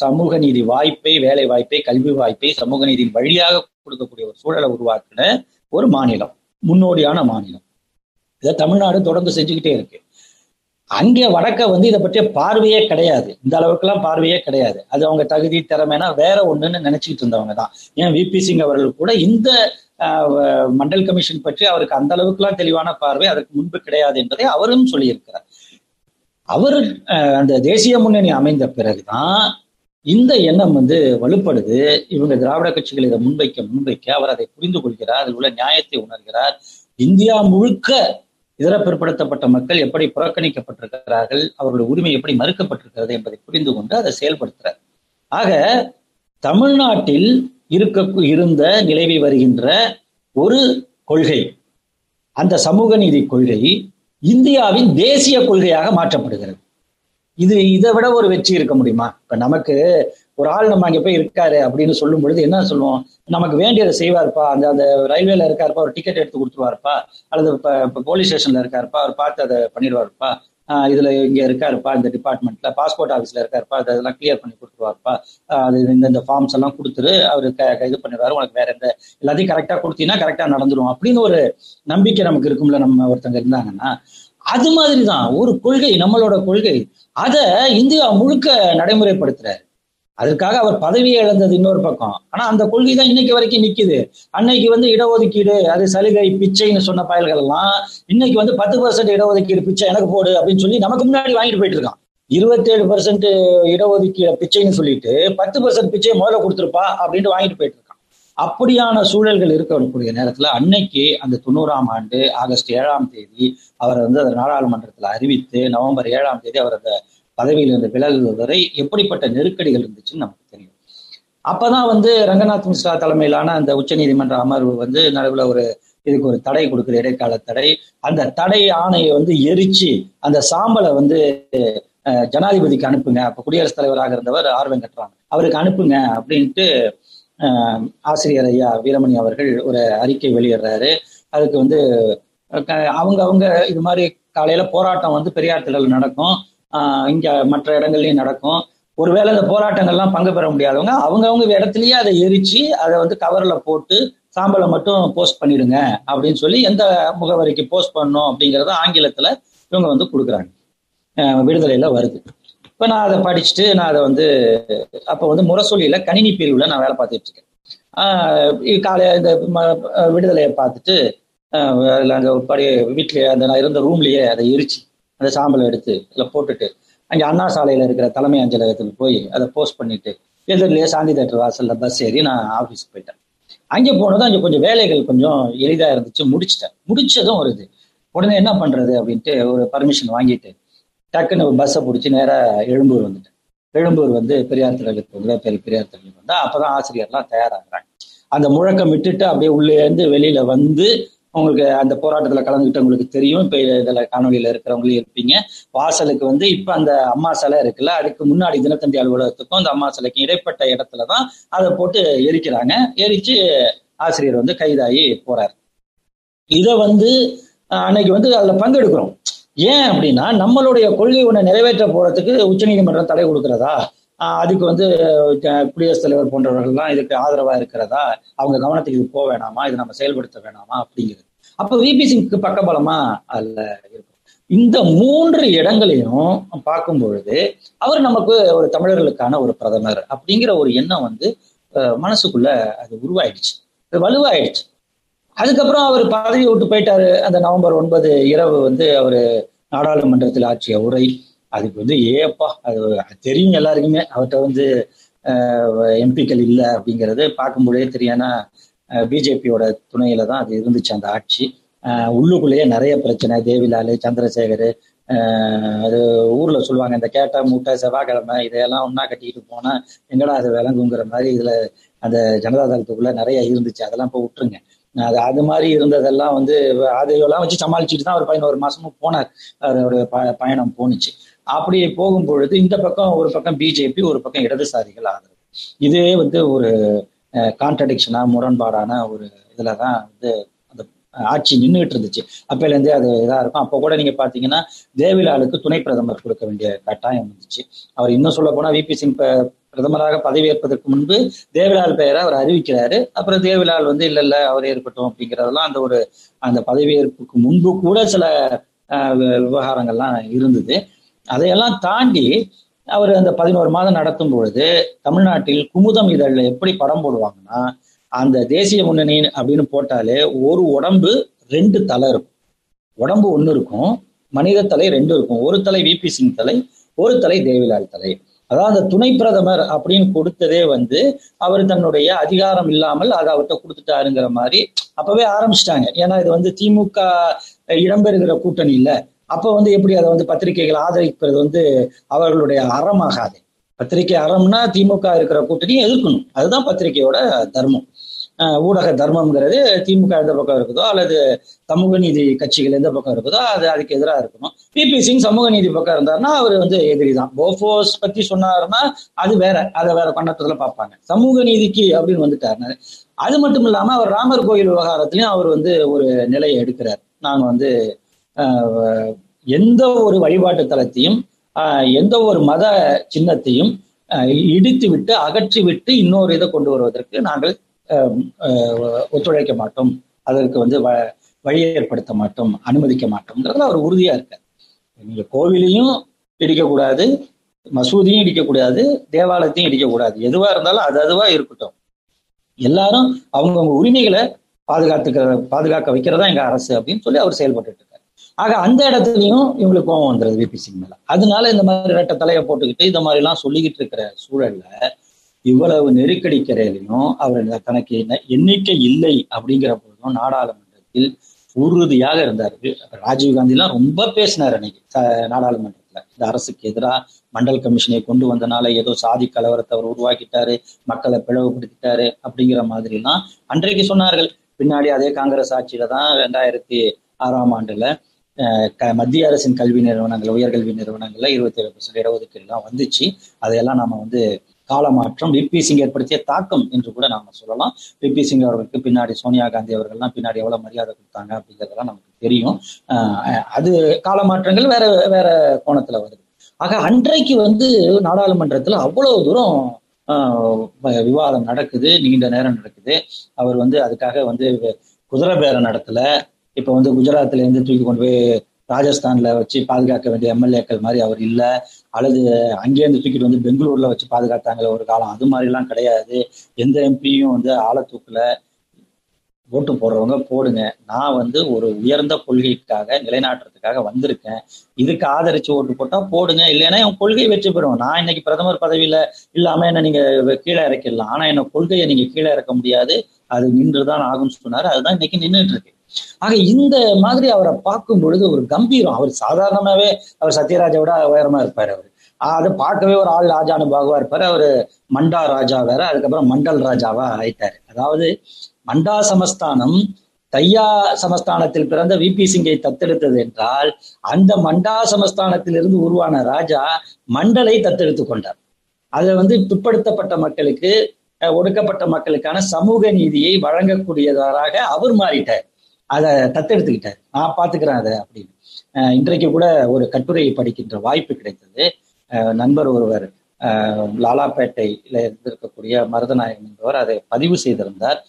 சமூக நீதி வாய்ப்பை வேலை வாய்ப்பை கல்வி வாய்ப்பை சமூக நீதியின் வழியாக கொடுக்கக்கூடிய ஒரு சூழலை உருவாக்கின ஒரு மாநிலம். முன்னோடியான மாநிலம். இதை தமிழ்நாடு தொடர்ந்து செஞ்சுக்கிட்டே இருக்கு. அங்கே வடக்க வந்து இதை பற்றிய பார்வையே கிடையாது. இந்த அளவுக்குலாம் பார்வையே கிடையாது. அது அவங்க தகுதி திறமைனா வேற ஒண்ணுன்னு நினைச்சிட்டு இருந்தவங்க தான். ஏன் விபி சிங் அவர்கள் கூட இந்த மண்டல் கமிஷன் பற்றி அவருக்கு அந்த அளவுக்குலாம் தெளிவான பார்வை அதற்கு முன்பு கிடையாது என்பதை அவரும் சொல்லியிருக்கிறார். அவர் அந்த தேசிய முன்னணி அமைந்த பிறகுதான் இந்த எண்ணம் வந்து வலுப்படுது. இவங்க திராவிட கட்சிகள் இதை முன்வைக்க முன்வைக்க அவர் அதை புரிந்து கொள்கிறார். அதில் உள்ள நியாயத்தை உணர்கிறார். இந்தியா முழுக்க இதர பிற்படுத்தப்பட்ட மக்கள் எப்படி புறக்கணிக்கப்பட்டிருக்கிறார்கள் அவர்களுடைய உரிமை எப்படி மறுக்கப்பட்டிருக்கிறது என்பதை புரிந்து கொண்டு அதை செயல்படுத்துறார். ஆக தமிழ்நாட்டில் இருக்க இருந்த நிலவி வருகின்ற ஒரு கொள்கை அந்த சமூக நீதி கொள்கை இந்தியாவின் தேசிய கொள்கையாக மாற்றப்படுகிறது. இது இதை விட ஒரு வெற்றி இருக்க முடியுமா? இப்ப நமக்கு ஒரு ஆள் நம்ம அங்க போய் இருக்காரு அப்படின்னு சொல்லும் பொழுது என்ன சொல்லுவோம்? நமக்கு வேண்டியதை செய்வார்ப்பா. அந்த அந்த ரயில்வேல இருக்காருப்பா ஒரு டிக்கெட் எடுத்து கொடுத்துருவாருப்பா. அல்லது இப்போ போலீஸ் ஸ்டேஷன்ல இருக்காருப்பா அவர் பார்த்து அதை பண்ணிடுவாருப்பா. இதுல இங்க இருக்காருப்பா இந்த டிபார்ட்மெண்ட்ல பாஸ்போர்ட் ஆஃபீஸ்ல இருக்காருப்பா அதெல்லாம் கிளியர் பண்ணி கொடுத்துருவாருப்பா. அது இந்த இந்த ஃபார்ம்ஸ் எல்லாம் கொடுத்துரு அவரு இது பண்ணிடுவாரு. உனக்கு வேற எந்த எல்லாத்தையும் கரெக்டா கொடுத்தீங்கன்னா கரெக்டா நடந்துரும் அப்படின்னு ஒரு நம்பிக்கை நமக்கு இருக்கும்ல நம்ம ஒருத்தங்க இருந்தாங்கன்னா. அது மாதிரிதான் ஒரு கொள்கை நம்மளோட கொள்கை. அதை இந்தியா முழுக்க நடைமுறைப்படுத்துறாரு. அதற்காக அவர் பதவியை இழந்தது இன்னொரு பக்கம். ஆனா அந்த கொள்கை தான் இன்னைக்கு வரைக்கும் நிக்குது. அன்னைக்கு வந்து இடஒதுக்கீடு அது சலுகை பிச்சைன்னு சொன்ன பயல்கள் எல்லாம் இன்னைக்கு வந்து பத்து பர்சன்ட் இடஒதுக்கீடு பிச்சை எனக்கு போடு அப்படின்னு சொல்லி நமக்கு முன்னாடி வாங்கிட்டு போயிட்டு இருக்கான். இருபத்தேழு பர்சன்ட் இடஒதுக்கீடு பிச்சைன்னு சொல்லிட்டு பத்து பர்சன்ட் பிச்சையை முதல்ல கொடுத்துருப்பா அப்படின்ட்டு வாங்கிட்டு போயிட்டு அப்படியான சூழல்கள் இருக்கக்கூடிய நேரத்துல அன்னைக்கு அந்த தொண்ணூறாம் ஆண்டு ஆகஸ்ட் ஏழாம் தேதி அவரை வந்து அந்த நாடாளுமன்றத்துல அறிவித்து நவம்பர் ஏழாம் தேதி அவர் அந்த பதவியிலிருந்து விலகுவது வரை எப்படிப்பட்ட நெருக்கடிகள் இருந்துச்சுன்னு நமக்கு தெரியும். அப்பதான் வந்து ரங்கநாத் மிஸ்ரா தலைமையிலான அந்த உச்ச நீதிமன்ற அமர்வு வந்து நடுவில் ஒரு இதுக்கு ஒரு தடை கொடுக்குற இடைக்கால தடை. அந்த தடை ஆணையை வந்து எரிச்சு அந்த சாம்பலை வந்து ஜனாதிபதிக்கு அனுப்புங்க. அப்ப குடியரசுத் தலைவராக இருந்தவர் ஆர் வெங்கட்ராமன். அவருக்கு அனுப்புங்க அப்படின்ட்டு ஆசிரியர் ஐயா வீரமணி அவர்கள் ஒரு அறிக்கை வெளியிடுறாரு. அதுக்கு வந்து அவங்க அவங்க இது மாதிரி காலையில போராட்டம் வந்து பெரியார் திடல் நடக்கும். இங்க மற்ற இடங்கள்லயும் நடக்கும். ஒருவேளை இந்த போராட்டங்கள்லாம் பங்கு பெற முடியாதவங்க அவங்கவுங்க இடத்துலயே அதை எரிச்சு அதை வந்து கவர்ல போட்டு சாம்பலை மட்டும் போஸ்ட் பண்ணிடுங்க அப்படின்னு சொல்லி எந்த முகவரிக்கு போஸ்ட் பண்ணும் அப்படிங்கிறத ஆங்கிலத்துல இவங்க வந்து கொடுக்குறாங்க. விடுதலையில வருது. இப்போ நான் அதை படிச்சுட்டு நான் அதை வந்து அப்போ வந்து முரசொலியில் கணினி பிரிவில் நான் வேலை பார்த்துட்டு இருக்கேன். காலை இந்த விடுதலையை பார்த்துட்டு அதில் அந்த படி வீட்லயே அந்த நான் இருந்த ரூம்லேயே அதை எரிச்சு அந்த சாம்பலை எடுத்து இதில் போட்டுட்டு அங்கே அண்ணா சாலையில் இருக்கிற தலைமை அஞ்சலகத்துக்கு போய் அதை போஸ்ட் பண்ணிட்டு எதிரிலேயே சாந்தி தேட்டர் வாசலில் பஸ் ஏறி நான் ஆஃபீஸ்க்கு போயிட்டேன். அங்கே போனதும் அங்கே கொஞ்சம் வேலைகள் கொஞ்சம் எளிதாக இருந்துச்சு முடிச்சிட்டேன். முடிச்சதும் ஒரு இது. உடனே என்ன பண்ணுறது அப்படின்ட்டு ஒரு பர்மிஷன் வாங்கிட்டு டக்குன்னு ஒரு பஸ்ஸை பிடிச்சி நேராக எழும்பூர் வந்துட்டேன். எழும்பூர் வந்து பெரியார் திடலுக்கு வந்து பெரிய பெரியார் திடலுக்கு வந்தா அப்பதான் ஆசிரியர்லாம் தயாராகிறாங்க. அந்த முழக்கம் விட்டுட்டு அப்படியே உள்ளே இருந்து வெளியில வந்து உங்களுக்கு அந்த போராட்டத்துல கலந்துக்கிட்டவங்களுக்கு தெரியும். இப்ப இதுல காணொலியில இருக்கிறவங்களும் இருப்பீங்க. வாசலுக்கு வந்து இப்ப அந்த அம்மா சிலை இருக்குல்ல அதுக்கு முன்னாடி தினத்தந்தி அலுவலகத்துக்கும் அந்த அம்மா சிலைக்கும் இடைப்பட்ட இடத்துலதான் அதை போட்டு எரிக்கிறாங்க. எரிச்சு ஆசிரியர் வந்து கைதாகி போறாரு. இதை வந்து அன்னைக்கு வந்து அதுல பங்கெடுக்கிறோம். ஏன் அப்படின்னா நம்மளுடைய கொள்கை ஒன்று நிறைவேற்ற போறதுக்கு உச்சநீதிமன்றம் தடை கொடுக்கிறதா? அதுக்கு வந்து குடியரசுத் தலைவர் போன்றவர்கள்லாம் இதுக்கு ஆதரவா இருக்கிறதா? அவங்க கவனத்துக்கு இது போக வேணாமா? இது நம்ம செயல்படுத்த வேணாமா? அப்படிங்கிறது. அப்ப விபி சிங்க்கு பக்கபலமா அதுல இருக்கும். இந்த மூன்று இடங்களையும் பார்க்கும் பொழுது அவர் நமக்கு ஒரு தமிழர்களுக்கான ஒரு பிரதமர் அப்படிங்கிற ஒரு எண்ணம் வந்து மனசுக்குள்ள அது உருவாயிடுச்சு. வலுவாயிடுச்சு. அதுக்கப்புறம் அவர் பதவி விட்டு போயிட்டாரு. அந்த நவம்பர் ஒன்பது இரவு வந்து அவரு நாடாளுமன்றத்தில் ஆற்றிய உரை அதுக்கு வந்து ஏப்பா அது தெரியும் எல்லாருக்குமே. அவர்கிட்ட வந்து எம்பிக்கள் இல்லை அப்படிங்கிறது பார்க்கும்போதே தெரியும். பிஜேபியோட துணையில தான் அது இருந்துச்சு அந்த ஆட்சி. உள்ளுக்குள்ளேயே நிறைய பிரச்சனை. தேவிலாலு சந்திரசேகர் அது ஊர்ல சொல்லுவாங்க இந்த கேட்டா மூட்டை செவ்வாய்க்கிழமை இதையெல்லாம் ஒன்னா கட்டிக்கிட்டு போனா எங்கடா அது விளங்குங்கிற மாதிரி இதுல அந்த ஜனதா தளத்துக்குள்ள நிறைய இருந்துச்சு. அதெல்லாம் இப்போ விட்டுருங்க. அது அது மாதிரி இருந்ததெல்லாம் வந்து அதையெல்லாம் வச்சு சமாளிச்சுட்டு தான் ஒரு பதினோரு மாசமும் போனார். அவருடைய பயணம் போணுச்சு. அப்படி போகும் பொழுது இந்த பக்கம் ஒரு பக்கம் பிஜேபி ஒரு பக்கம் இடதுசாரிகள் ஆதரவு. இதே வந்து ஒரு கான்ட்ரடிக்ஷனா முரண்பாடான ஒரு இதுலதான் வந்து அந்த ஆட்சி நின்றுட்டு இருந்துச்சு. அப்பையில இருந்தே அது இதா இருக்கும். அப்போ கூட நீங்க பாத்தீங்கன்னா தேவிலாலுக்கு துணை பிரதமர் கொடுக்க வேண்டிய கட்டாயம் வந்துச்சு. அவர் இன்னும் சொல்ல போனா விபி சிங் பிரதமராக பதவியேற்பதற்கு முன்பு தேவிலால் பெயரை அவர் அறிவிக்கிறாரு. அப்புறம் தேவிலால் வந்து இல்ல இல்ல அவர் ஏற்பட்டோம் அப்படிங்கறதெல்லாம் அந்த ஒரு அந்த பதவியேற்புக்கு முன்பு கூட சில விவகாரங்கள்லாம் இருந்தது. அதையெல்லாம் தாண்டி அவர் அந்த பதினோரு மாதம் நடத்தும் பொழுது தமிழ்நாட்டில் குமுதம் இதழில் எப்படி படம் போடுவாங்கன்னா அந்த தேசிய முன்னணி அப்படின்னு போட்டாலே ஒரு உடம்பு ரெண்டு தலை இருக்கும். உடம்பு ஒன்று இருக்கும் மனித தலை ரெண்டு இருக்கும். ஒரு தலை விபி சிங் தலை ஒரு தலை தேவிலால் தலை. அதாவது அந்த துணை பிரதமர் அப்படின்னு கொடுத்ததே வந்து அவர் தன்னுடைய அதிகாரம் இல்லாமல் அதை அவர்கிட்ட கொடுத்துட்டாருங்கிற மாதிரி அப்பவே ஆரம்பிச்சிட்டாங்க. ஏன்னா இது வந்து திமுக இடம்பெறுகிற கூட்டணி இல்லை. அப்போ வந்து எப்படி அதை வந்து பத்திரிகைகள் ஆதரிப்பது வந்து அவர்களுடைய அறமாகாது. பத்திரிகை அறம்னா திமுக இருக்கிற கூட்டணியை எதிர்க்கணும். அதுதான் பத்திரிகையோட தர்மம். ஊடக தர்மம்ங்கிறது திமுக எந்த பக்கம் இருக்குதோ அல்லது சமூக நீதி கட்சிகள் எந்த பக்கம் இருக்குதோ அது அதுக்கு எதிராக இருக்கணும். பிபி சிங் சமூக நீதி பக்கம் இருந்தாருன்னா அவர் வந்து எதிரி தான். போஃபோஸ் பத்தி சொன்னாருன்னா அது வேற அதை வேற கண்ணத்துல பார்ப்பாங்க. சமூக நீதிக்கு அப்படின்னு வந்துட்டாரு அது மட்டும் இல்லாம அவர் ராமர் கோயில் விவகாரத்திலையும் அவர் வந்து ஒரு நிலையை எடுக்கிறார். நான் வந்து எந்த ஒரு வழிபாட்டு தலத்தையும் எந்த ஒரு மத சின்னத்தையும் இடித்து விட்டு அகற்றி விட்டு இன்னொரு இதை கொண்டு வருவதற்கு நாங்கள் ஒத்துழைக்க மாட்டோம். அதற்கு வந்து வ வழி ஏற்படுத்த மாட்டோம் அனுமதிக்க மாட்டோம்ங்கிறதுல அவர் உறுதியா இருக்கார். நீங்க கோவிலையும் இடிக்கக்கூடாது மசூதியும் இடிக்கக்கூடாது தேவாலயத்தையும் இடிக்கக்கூடாது. எதுவா இருந்தாலும் அது அதுவா இருக்கட்டும். எல்லாரும் அவங்கவுங்க உரிமைகளை பாதுகாத்துக்கிற பாதுகாக்க வைக்கிறதா எங்க அரசு அப்படின்னு சொல்லி அவர் செயல்பட்டு இருக்காரு ஆக அந்த இடத்துலையும் இவங்களுக்கு கோபம் வந்துருது விபி சிங் மேல. அதனால இந்த மாதிரி ரெட்ட தலையை போட்டுக்கிட்டு இந்த மாதிரி எல்லாம் சொல்லிக்கிட்டு இருக்கிற சூழல்ல இவ்வளவு நெருக்கடிக்கிறையிலையும் அவர் தனக்கு எண்ணிக்கை இல்லை அப்படிங்கிற போதும் நாடாளுமன்றத்தில் உறுதியாக இருந்தார் ராஜீவ்காந்தி எல்லாம் ரொம்ப பேசினார் அன்னைக்கு நாடாளுமன்றத்துல. இந்த அரசுக்கு எதிராக மண்டல் கமிஷனை கொண்டு வந்தனால ஏதோ சாதி கலவரத்தை அவர் உருவாக்கிட்டாரு மக்களை பிளவுபடுத்திட்டாரு அப்படிங்கிற மாதிரி எல்லாம் அன்றைக்கு சொன்னார்கள். பின்னாடி அதே காங்கிரஸ் ஆட்சியில தான் ரெண்டாயிரத்தி ஆறாம் ஆண்டுல மத்திய அரசின் கல்வி நிறுவனங்கள் உயர்கல்வி நிறுவனங்கள்ல இருபத்தி ஏழு பர்சன்ட் இடஒதுக்கீடு எல்லாம் வந்துச்சு. அதையெல்லாம் நாம வந்து காலமாற்றம் விபி சிங் ஏற்படுத்திய தாக்கம் என்று கூட நாம சொல்லலாம். விபி சிங் அவர்களுக்கு பின்னாடி சோனியா காந்தி அவர்கள்லாம் பின்னாடி எவ்வளவு மரியாதை கொடுத்தாங்க அப்படிங்கிறதெல்லாம் நமக்கு தெரியும். அது காலமாற்றங்கள் வேற வேற கோணத்துல வருது. ஆக அன்றைக்கு வந்து நாடாளுமன்றத்துல அவ்வளவு தூரம் விவாதம் நடக்குது நீண்ட நேரம் நடக்குது. அவர் வந்து அதுக்காக வந்து குதிரை பேரம் நடத்தல. இப்ப வந்து குஜராத்ல இருந்து தூக்கி கொண்டு போய் ராஜஸ்தான்ல வச்சு பாதுகாக்க வேண்டிய எம்எல்ஏக்கள் மாதிரி அவர் இல்லை. அல்லது அங்கேருந்து தூக்கிட்டு வந்து பெங்களூர்ல வச்சு பாதுகாத்தாங்களே ஒரு காலம். அது மாதிரிலாம் கிடையாது. எந்த எம்பியும் வந்து ஆளை தூக்கல ஓட்டு போடுறவங்க போடுங்க. நான் வந்து ஒரு உயர்ந்த கொள்கைக்காக நிலைநாட்டுறதுக்காக வந்திருக்கேன். இதுக்கு ஆதரிச்சு ஓட்டு போட்டா போடுங்க. இல்லைன்னா என் கொள்கை வெற்றி பெறும். நான் இன்னைக்கு பிரதமர் பதவியில இல்லாம என்ன நீங்க கீழே இறக்கிடலாம். ஆனா என்ன கொள்கையை நீங்க கீழே இறக்க முடியாது. அது நின்று தான் ஆகும்னு சொன்னாரு. அதுதான் இன்னைக்கு நின்றுட்டு இருக்கு. ஆக இந்த மாதிரி அவரை பார்க்கும் பொழுது ஒரு கம்பீரம். அவர் சாதாரணமாவே அவர் சத்யராஜாவோட உயரமா இருப்பார் அவர். அதை பார்க்கவே ஒரு ஆள் ராஜானு பாகுவா இருப்பாரு. அவரு மண்டா ராஜா வேற. அதுக்கப்புறம் மண்டல் ராஜாவா ஆயிட்டாரு. அதாவது மண்டா சமஸ்தானம் தையா சமஸ்தானத்தில் பிறந்த விபி சிங்கை தத்தெடுத்தது என்றால் அந்த மண்டா சமஸ்தானத்திலிருந்து உருவான ராஜா மண்டலை தத்தெடுத்து கொண்டார். அதை வந்து பிற்படுத்தப்பட்ட மக்களுக்கு ஒடுக்கப்பட்ட மக்களுக்கான சமூக நீதியை வழங்கக்கூடியவராக அவர் மாறிட்டார். அதை தத்தெடுத்துக்கிட்டார். நான் பார்த்துக்கிறேன் அதை அப்படின்னு. இன்றைக்கு கூட ஒரு கட்டுரையை படிக்கின்ற வாய்ப்பு கிடைத்தது. நண்பர் ஒருவர் லாலாப்பேட்டையில இருந்திருக்கக்கூடிய மருதநாயகம் என்பவர் அதை பதிவு செய்திருந்தார்.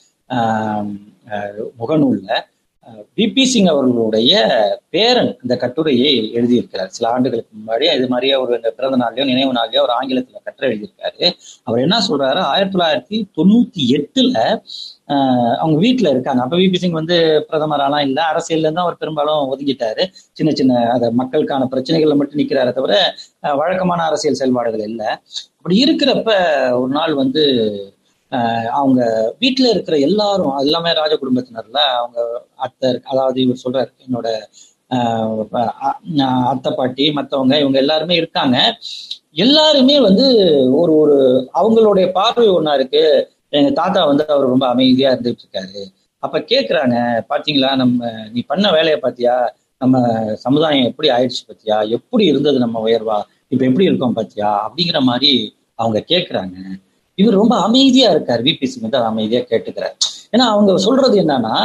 முகநூல்ல. பிபி சிங் அவர்களுடைய பேரன் இந்த கட்டுரையை எழுதியிருக்கிறார். சில ஆண்டுகளுக்கு முன்னாடி இது மாதிரியே ஒரு பிறந்த நாள்லயோ நினைவு நாள்லயோ அவர் ஆங்கிலத்துல கட்டுரை எழுதியிருக்காரு. அவர் என்ன சொல்றாரு? ஆயிரத்தி தொள்ளாயிரத்தி தொண்ணூத்தி எட்டுல அவங்க வீட்டுல இருக்காங்க. அப்ப விபி சிங் வந்து பிரதமராலாம் இல்ல. அரசியல்ல இருந்து அவர் பெரும்பாலும் ஒதுங்கிட்டாரு. சின்ன சின்ன அத மக்களுக்கான பிரச்சனைகள்ல மட்டும் நிக்கிறாரே தவிர வழக்கமான அரசியல் செயல்பாடுகள் இல்லை. அப்படி இருக்கிறப்ப ஒரு நாள் வந்து அவங்க வீட்டுல இருக்கிற எல்லாரும் எல்லாமே ராஜ குடும்பத்தினர்ல அவங்க அத்தை அதாவது இவர் சொல்றாரு என்னோட அத்தை பாட்டி மத்தவங்க இவங்க எல்லாருமே இருக்காங்க. எல்லாருமே வந்து ஒரு ஒரு அவங்களுடைய பார்வை ஒன்னா இருக்கு. எங்க தாத்தா வந்து அவர் ரொம்ப அமைதியா இருந்துட்டு இருக்காரு. அப்ப கேக்குறாங்க பாத்தீங்களா நம்ம நீ பண்ண வேலையை பாத்தியா? நம்ம சமுதாயம் எப்படி ஆயிடுச்சு பாத்தியா? எப்படி இருந்தது நம்ம உயர்வா? இப்ப எப்படி இருக்கோம் பாத்தியா? அப்படிங்கிற மாதிரி அவங்க கேக்குறாங்க. இவர் ரொம்ப அமைதியா இருக்கார். விபி சிங் வந்து அமைதியா கேட்டுக்கிறார். ஏன்னா அவங்க சொல்றது என்னன்னா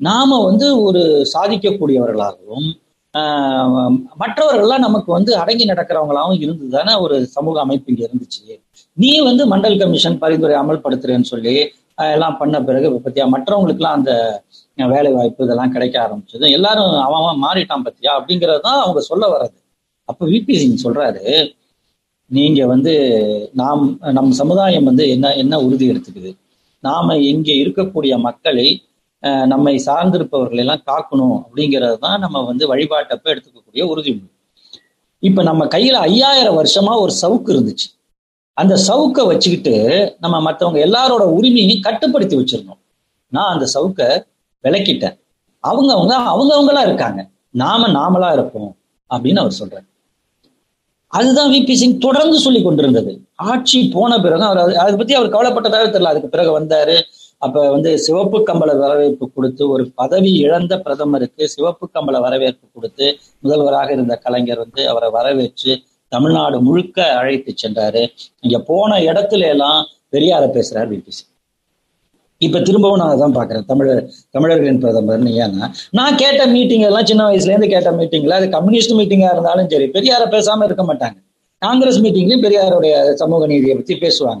நாம வந்து ஒரு சாதிக்கக்கூடியவர்களாகவும் மற்றவர்கள்லாம் நமக்கு வந்து அடங்கி நடக்கிறவங்களாவும் இருந்து தானே ஒரு சமூக அமைப்பு இங்க இருந்துச்சு. நீ வந்து மண்டல் கமிஷன் பரிந்துரை அமல்படுத்துறேன்னு சொல்லி எல்லாம் பண்ண பிறகு பத்தியா மற்றவங்களுக்குலாம் அந்த வேலை வாய்ப்பு இதெல்லாம் கிடைக்க ஆரம்பிச்சது. எல்லாரும் அவன் மாறிட்டான் பத்தியா அப்படிங்கறதுதான் அவங்க சொல்ல வர்றது. அப்ப விபி சிங் சொல்றாரு நீங்க வந்து நாம் நம் சமுதாயம் வந்து என்ன என்ன உறுதி எடுத்துக்குது? நாம இங்கே இருக்கக்கூடிய மக்களை நம்மை சார்ந்திருப்பவர்களை எல்லாம் காக்கணும் அப்படிங்கிறது தான் நம்ம வந்து வழிபாட்டப்ப எடுத்துக்கக்கூடிய உறுதிமொழி. இப்ப நம்ம கையில ஐயாயிரம் வருஷமா ஒரு சவுக்கு இருந்துச்சு. அந்த சவுக்கை வச்சுக்கிட்டு நம்ம மற்றவங்க எல்லாரோட உரிமையும் கட்டுப்படுத்தி வச்சிருந்தோம். நான் அந்த சவுக்கை விளக்கிட்டேன். அவங்க அவங்க அவங்கவங்களா இருக்காங்க. நாம நாமளா இருப்போம் அப்படின்னு அவர் சொல்றாரு. அதுதான் விபி சிங் தொடர்ந்து சொல்லி கொண்டிருந்தது. ஆட்சி போன பிறகு அவர் அதை பத்தி அவர் கவலைப்பட்டதாக தெரியல. அதுக்கு பிறகு வந்தாரு. அப்ப வந்து சிவப்பு கம்பள வரவேற்பு கொடுத்து ஒரு பதவி இழந்த பிரதமருக்கு சிவப்பு கம்பள வரவேற்பு கொடுத்து முதல்வராக இருந்த கலைஞர் வந்து அவரை வரவேற்று தமிழ்நாடு முழுக்க அழைத்து சென்றாரு. இங்க போன இடத்துல எல்லாம் பெரியார பேசுறாரு விபி சிங் இப்ப திரும்பவும் நான் அதான் பாக்குறேன். தமிழர் தமிழர்களின் பிரதமர்னு ஏன்னா நான் கேட்ட மீட்டிங் எல்லாம் சின்ன வயசுல இருந்து கேட்ட மீட்டிங்ல அது கம்யூனிஸ்ட் மீட்டிங்கா இருந்தாலும் சரி பெரியார பேசாம இருக்க மாட்டாங்க. காங்கிரஸ் மீட்டிங்லயும் பெரியாருடைய சமூக நீதியை பத்தி பேசுவாங்க.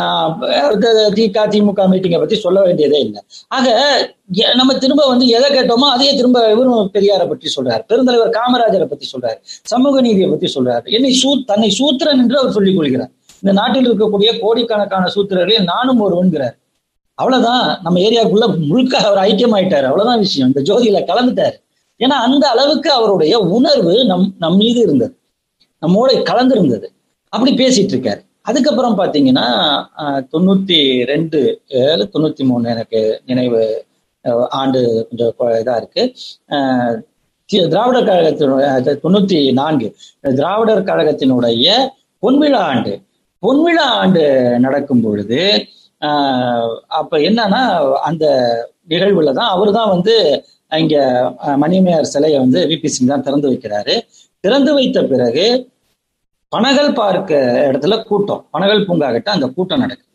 தி- திக திமுக மீட்டிங்கை பத்தி சொல்ல வேண்டியதே இல்லை. ஆக நம்ம திரும்ப வந்து எதை கேட்டோமோ அதையே திரும்ப இவரும் பெரியாரை பற்றி சொல்றாரு. பெருந்தலைவர் காமராஜரை பத்தி சொல்றாரு. சமூக நீதியை பத்தி சொல்றாரு. என்னை சூ தன்னை சூத்திரன் என்று அவர் சொல்லிக் கொள்கிறார். இந்த நாட்டில் இருக்கக்கூடிய கோடிக்கணக்கான சூத்திரர்களில் நானும் ஒருவன்கிறார் அவ்வளவுதான் நம்ம ஏரியாவுக்குள்ள முழுக்க அவர் ஐக்கியமாயிட்டாரு. அவ்வளவுதான் விஷயம். இந்த ஜோதியில கலந்துட்டாரு. ஏன்னா அந்த அளவுக்கு அவருடைய உணர்வு நம் நம் மீது இருந்தது. நம்மோட கலந்திருந்தது. அப்படி பேசிட்டு இருக்காரு. அதுக்கப்புறம் பாத்தீங்கன்னா ஆஹ், தொண்ணூத்தி ரெண்டு ஏழு தொண்ணூத்தி மூணு எனக்கு நினைவு அஹ், ஆண்டு கொஞ்சம் இதா இருக்கு. ஆஹ், திராவிடர் கழகத்தினுடைய தொண்ணூத்தி நான்கு திராவிடர் கழகத்தினுடைய பொன்விழா ஆண்டு. பொன்விழா ஆண்டு நடக்கும் பொழுது அப்ப என்னன்னா அந்த நிகழ்வுல தான் அவர் தான் வந்து இங்க மணிமேயர் சிலையை வந்து விபி சிங் தான் திறந்து வைக்கிறாரு. திறந்து வைத்த பிறகு பனகல் பார்க்க இடத்துல கூட்டம் பனகல் பூங்கா கிட்ட அந்த கூட்டம் நடக்குது.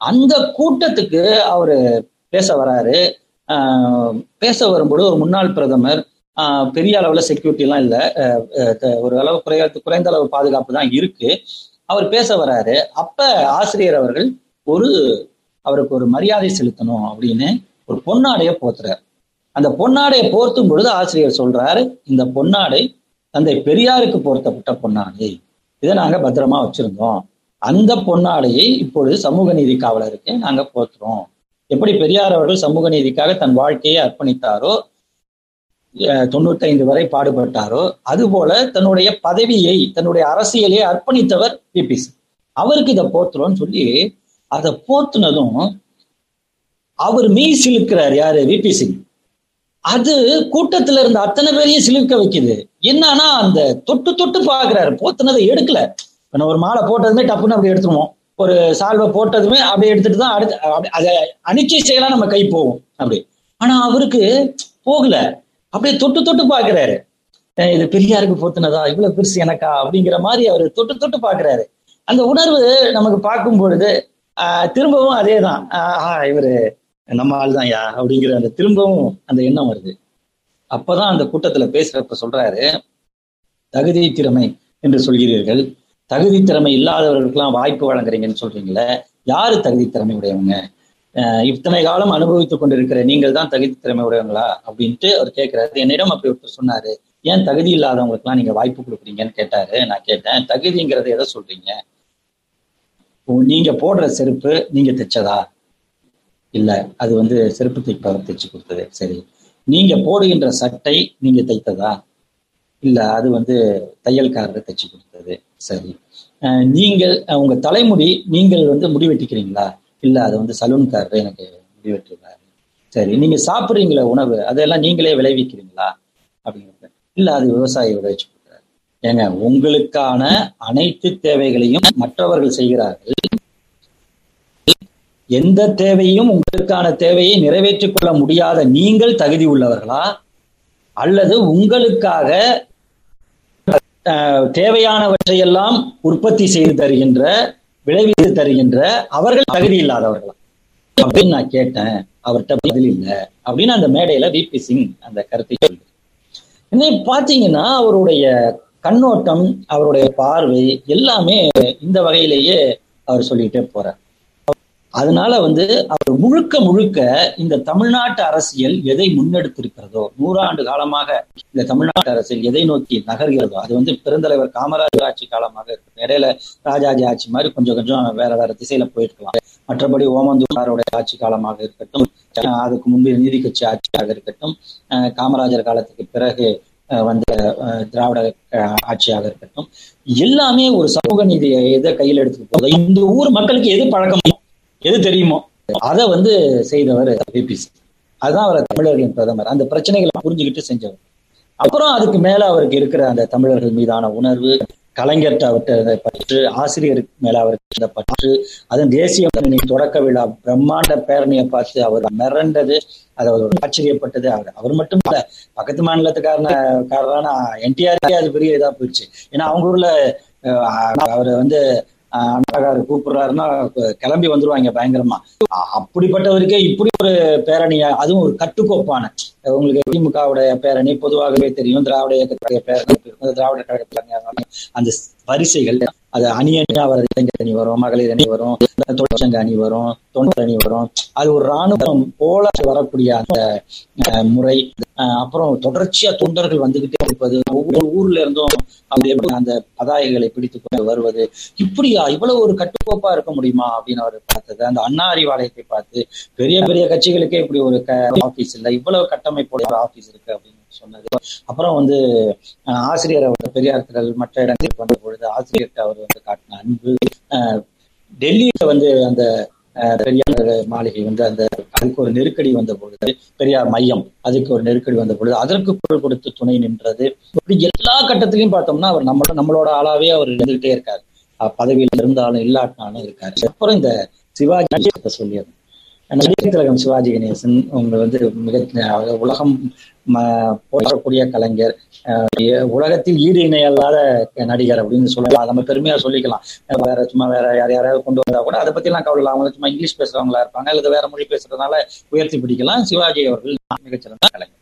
அந்த கூட்டத்துக்கு அவரு பேச வராரு. ஆஹ் பேச வரும்போது ஒரு முன்னாள் பிரதமர் ஆஹ் பெரிய அளவுல செக்யூரிட்டி எல்லாம் இல்லை. ஒரு அளவு குறைய குறைந்த அளவு பாதுகாப்பு தான் இருக்கு. அவர் பேச வராரு. அப்ப ஆசிரியர் அவர்கள் ஒரு அவருக்கு ஒரு மரியாதை செலுத்தணும் அப்படின்னு ஒரு பொன்னாடைய போத்துறாரு. அந்த பொன்னாடையை போர்த்தும் பொழுது ஆசிரியர் சொல்றாரு இந்த பொன்னாடை தந்தை பெரியாருக்கு போர்த்தப்பட்ட பொன்னாடை. இதை நாங்க பத்திரமா வச்சிருந்தோம். அந்த பொன்னாடையை இப்பொழுது சமூக நீதி காவலருக்கு நாங்க போத்துறோம். எப்படி பெரியார் அவர்கள் சமூக நீதிக்காக தன் வாழ்க்கையை அர்ப்பணித்தாரோ அஹ் தொண்ணூத்தைந்து வரை பாடுபட்டாரோ அதுபோல தன்னுடைய பதவியை தன்னுடைய அரசியலை அர்ப்பணித்தவர் பிபிசி அவருக்கு இதை போத்துறோம்னு சொல்லி அதை போத்துனதும் அவர் மெய் சிலுக்கிறார் யாரு? V P Singh. அது கூட்டத்துல இருந்த அத்தனை பேரையும் சிலுக்க வைக்குது. என்னன்னா அந்த தொட்டு தொட்டு பாக்குறாரு. போத்துனதை எடுக்கல. இப்ப நான் ஒரு மாலை போட்டதுமே டப்புன்னு அப்படி எடுத்துருவோம் ஒரு சால்வை போட்டதுமே அப்படியே எடுத்துட்டு தான் அடுத்து அப்படி அதை அனிச்சை செய்யலாம் நம்ம கை போகும் அப்படி ஆனா அவருக்கு போகல. அப்படியே தொட்டு தொட்டு பாக்குறாரு. இது பெரியாருக்கு போத்துனதா? இவ்வளவு பெருசு எனக்கா? அப்படிங்கிற மாதிரி அவர் தொட்டு தொட்டு பாக்குறாரு. அந்த உணர்வு நமக்கு பார்க்கும் பொழுது திரும்பவும் அதே தான் இவரு நம்ம ஆள் தான் யா அப்படிங்கிற அந்த திரும்பவும் அந்த எண்ணம் வருது. அப்பதான் அந்த கூட்டத்துல பேசுறப்ப சொல்றாரு தகுதி திறமை என்று சொல்கிறீர்கள். தகுதி திறமை இல்லாதவர்களுக்கெல்லாம் வாய்ப்பு வழங்குறீங்கன்னு சொல்றீங்களே யாரு தகுதி திறமை உடையவங்க? இத்தனை காலம் அனுபவித்துக் கொண்டிருக்கிற நீங்கள் தான் தகுதி திறமை உடையவங்களா? அப்படின்ட்டு அவர் கேட்கிறாரு என்னிடம் அப்படி ஒருத்தர் சொன்னாரு ஏன் தகுதி இல்லாதவங்களுக்குலாம் நீங்க வாய்ப்பு கொடுக்குறீங்கன்னு கேட்டாரு. நான் கேட்டேன் தகுதிங்கிறத எதை சொல்றீங்க? நீங்க போடுற செருப்பு நீங்க தைச்சதா? இல்ல அது வந்து செருப்பு தைப்பவர் தைச்சு கொடுத்தது. சரி. நீங்க போடுகின்ற சட்டை நீங்க தைத்ததா? இல்ல அது வந்து தையல்காரர் தைச்சு கொடுத்தது. சரி. நீங்கள் உங்க தலைமுடி நீங்கள் வந்து முடி வெட்டிக்கிறீங்களா இல்ல அது வந்து சலூன்காரர் எனக்கு முடி வெட்டுறாரு சரி. நீங்க சாப்பிடுறீங்களா உணவு அதெல்லாம் நீங்களே விளைவிக்கிறீங்களா? அப்படிங்கிறது. இல்ல அது விவசாயி விளைவிச்சு ஏங்க உங்களுக்கான அனைத்து தேவைகளையும் மற்றவர்கள் செய்கிறார்கள். எந்த தேவையும் உங்களுக்கான தேவையை நிறைவேற்றிக் கொள்ள முடியாத நீங்கள் தகுதி உள்ளவர்களா? அல்லது உங்களுக்காக தேவையானவற்றையெல்லாம் உற்பத்தி செய்து தருகின்ற விளைவித்து தருகின்ற அவர்கள் தகுதி இல்லாதவர்களா? அப்படின்னு நான் கேட்டேன். அவர்கிட்ட பதில் இல்லை. அப்படின்னு அந்த மேடையில விபி சிங் அந்த கருத்தை சொல்லு இன்னைக்கு பாத்தீங்கன்னா அவருடைய கண்ணோட்டம் அவருடைய பார்வை எல்லாமே இந்த வகையிலேயே அவர் சொல்லிட்டே போறார். அதனால வந்து அவர் முழுக்க முழுக்க இந்த தமிழ்நாட்டு அரசியல் எதை முன்னெடுத்திருக்கிறதோ நூறாண்டு காலமாக இந்த தமிழ்நாட்டு அரசியல் எதை நோக்கி நகர்கிறதோ அது வந்து பெருந்தலைவர் காமராஜர் ஆட்சி காலமாக இருக்கட்டும். இடையில ராஜாஜி ஆட்சி மாதிரி கொஞ்சம் கொஞ்சம் வேற வேற திசையில போயிருக்கலாம். மற்றபடி ஓமந்தூராருடைய ஆட்சி காலமாக இருக்கட்டும் அஹ் அதுக்கு முன்பு நீதி கட்சி ஆட்சியாக இருக்கட்டும் அஹ் காமராஜர் காலத்துக்கு பிறகு வந்த திராவிட ஆட்சியாக இருக்கட்டும் எல்லாமே ஒரு சமூக நீதியை எதை கையில் எடுத்துட்டு போகுது. இந்த ஊர் மக்களுக்கு எது பழக்கமோ எது தெரியுமோ அதை வந்து செய்தவர் பிபிசி அதுதான் அவர் தமிழர்களின் பிரதமர். அந்த பிரச்சனைகளை புரிஞ்சுக்கிட்டு செஞ்சவர். அப்புறம் அதுக்கு மேல அவருக்கு இருக்கிற அந்த தமிழர்கள் மீதான உணர்வு கலைஞர்கிட்ட அவர்கிட்ட பற்று ஆசிரியருக்கு மேல அவருக்கு பற்று அதன் தேசிய தொடக்க விழா பிரம்மாண்ட பேரணியை பார்த்து அவர் மிரண்டது அது அவர் ஆச்சரியப்பட்டது. அவர் அவர் மட்டும் இல்ல பக்கத்து மாநிலத்துக்காரன காரரான என்டிஆர் அது பெரிய இதா போயிடுச்சு. ஏன்னா அவங்க ஊர்ல அவர் வந்து அண்ணாகாரு கூப்பிடுறாருன்னா கிளம்பி வந்துருவாங்க பயங்கரமா. அப்படிப்பட்டவருக்கே இப்படி ஒரு பேரணியா அதுவும் ஒரு கட்டுக்கோப்பான. உங்களுக்கு திமுகவுடைய பேரணி பொதுவாகவே தெரியும் திராவிட இயக்கத்துடைய பேரணி திராவிட கழகத்துடைய அந்த வரிசைகள். அது அணி அணியா வர இளைஞர் அணி வரும் மகளிர் அணி வரும் தொழிற்சங்க அணி வரும் தொண்டர் அணி வரும். அது ஒரு ராணுவம் போல வரக்கூடிய அந்த அஹ், முறை. அப்புறம் தொடர்ச்சியா தொண்டர்கள் வந்துகிட்டே இருப்பது ஒவ்வொரு ஊர்ல இருந்தும் அப்படி எப்படி அந்த பதாகைகளை பிடித்து கொண்டு வருவது இப்படியா இவ்வளவு ஒரு கட்டுக்கோப்பா இருக்க முடியுமா அப்படின்னு அவர் பார்த்தது. அந்த அண்ணா அறிவாலயத்தை பார்த்து பெரிய பெரிய கட்சிகளுக்கே இப்படி ஒரு ஆபீஸ் இல்லை இவ்வளவு கட்டமைப்போட ஒரு ஆபீஸ் இருக்கு அப்படின்னு சொன்னது. அப்புறம் வந்து ஆசிரியர் அவர் பெரியார் திடல் மற்ற இடங்களுக்கு வந்த பொழுது ஆசிரியர்கிட்ட அவர் வந்து காட்டின அன்பு டெல்லியில வந்து அந்த பெரியார் மாளிகை வந்து அந்த அதுக்கு ஒரு நெருக்கடி வந்த பொழுது பெரியார் மையம் அதுக்கு ஒரு நெருக்கடி வந்த பொழுது அதற்கு குரல் கொடுத்து துணை நின்றது. இப்படி எல்லா கட்டத்திலையும் பார்த்தோம்னா அவர் நம்ம நம்மளோட ஆளாவே அவர் இருந்துகிட்டே இருக்காரு. பதவியில இருந்தாலும் இல்லாட்டினாலும் இருக்காரு. அப்புறம் இந்த சிவாஜி சொல்லியிருந்தேன் நடிகர் திலகம் சிவாஜி கணேசன் உங்களை வந்து மிக உலகம் போற்றக்கூடிய கலைஞர். உலகத்தில் ஈடு இணையல்லாத நடிகர் அப்படின்னு சொல்லலாம். நம்ம பெருமையா சொல்லிக்கலாம். வேற சும்மா வேற யார் யாராவது கொண்டு வந்தா கூட அதை பத்தி எல்லாம் கவலை இல்லை. அவங்க சும்மா இங்கிலீஷ் பேசுறவங்களா இருப்பாங்க. அல்லது வேற மொழி பேசுறதுனால உயர்த்தி பிடிக்கலாம். சிவாஜி அவர்கள் மிகச்சிறந்த கலைஞர்.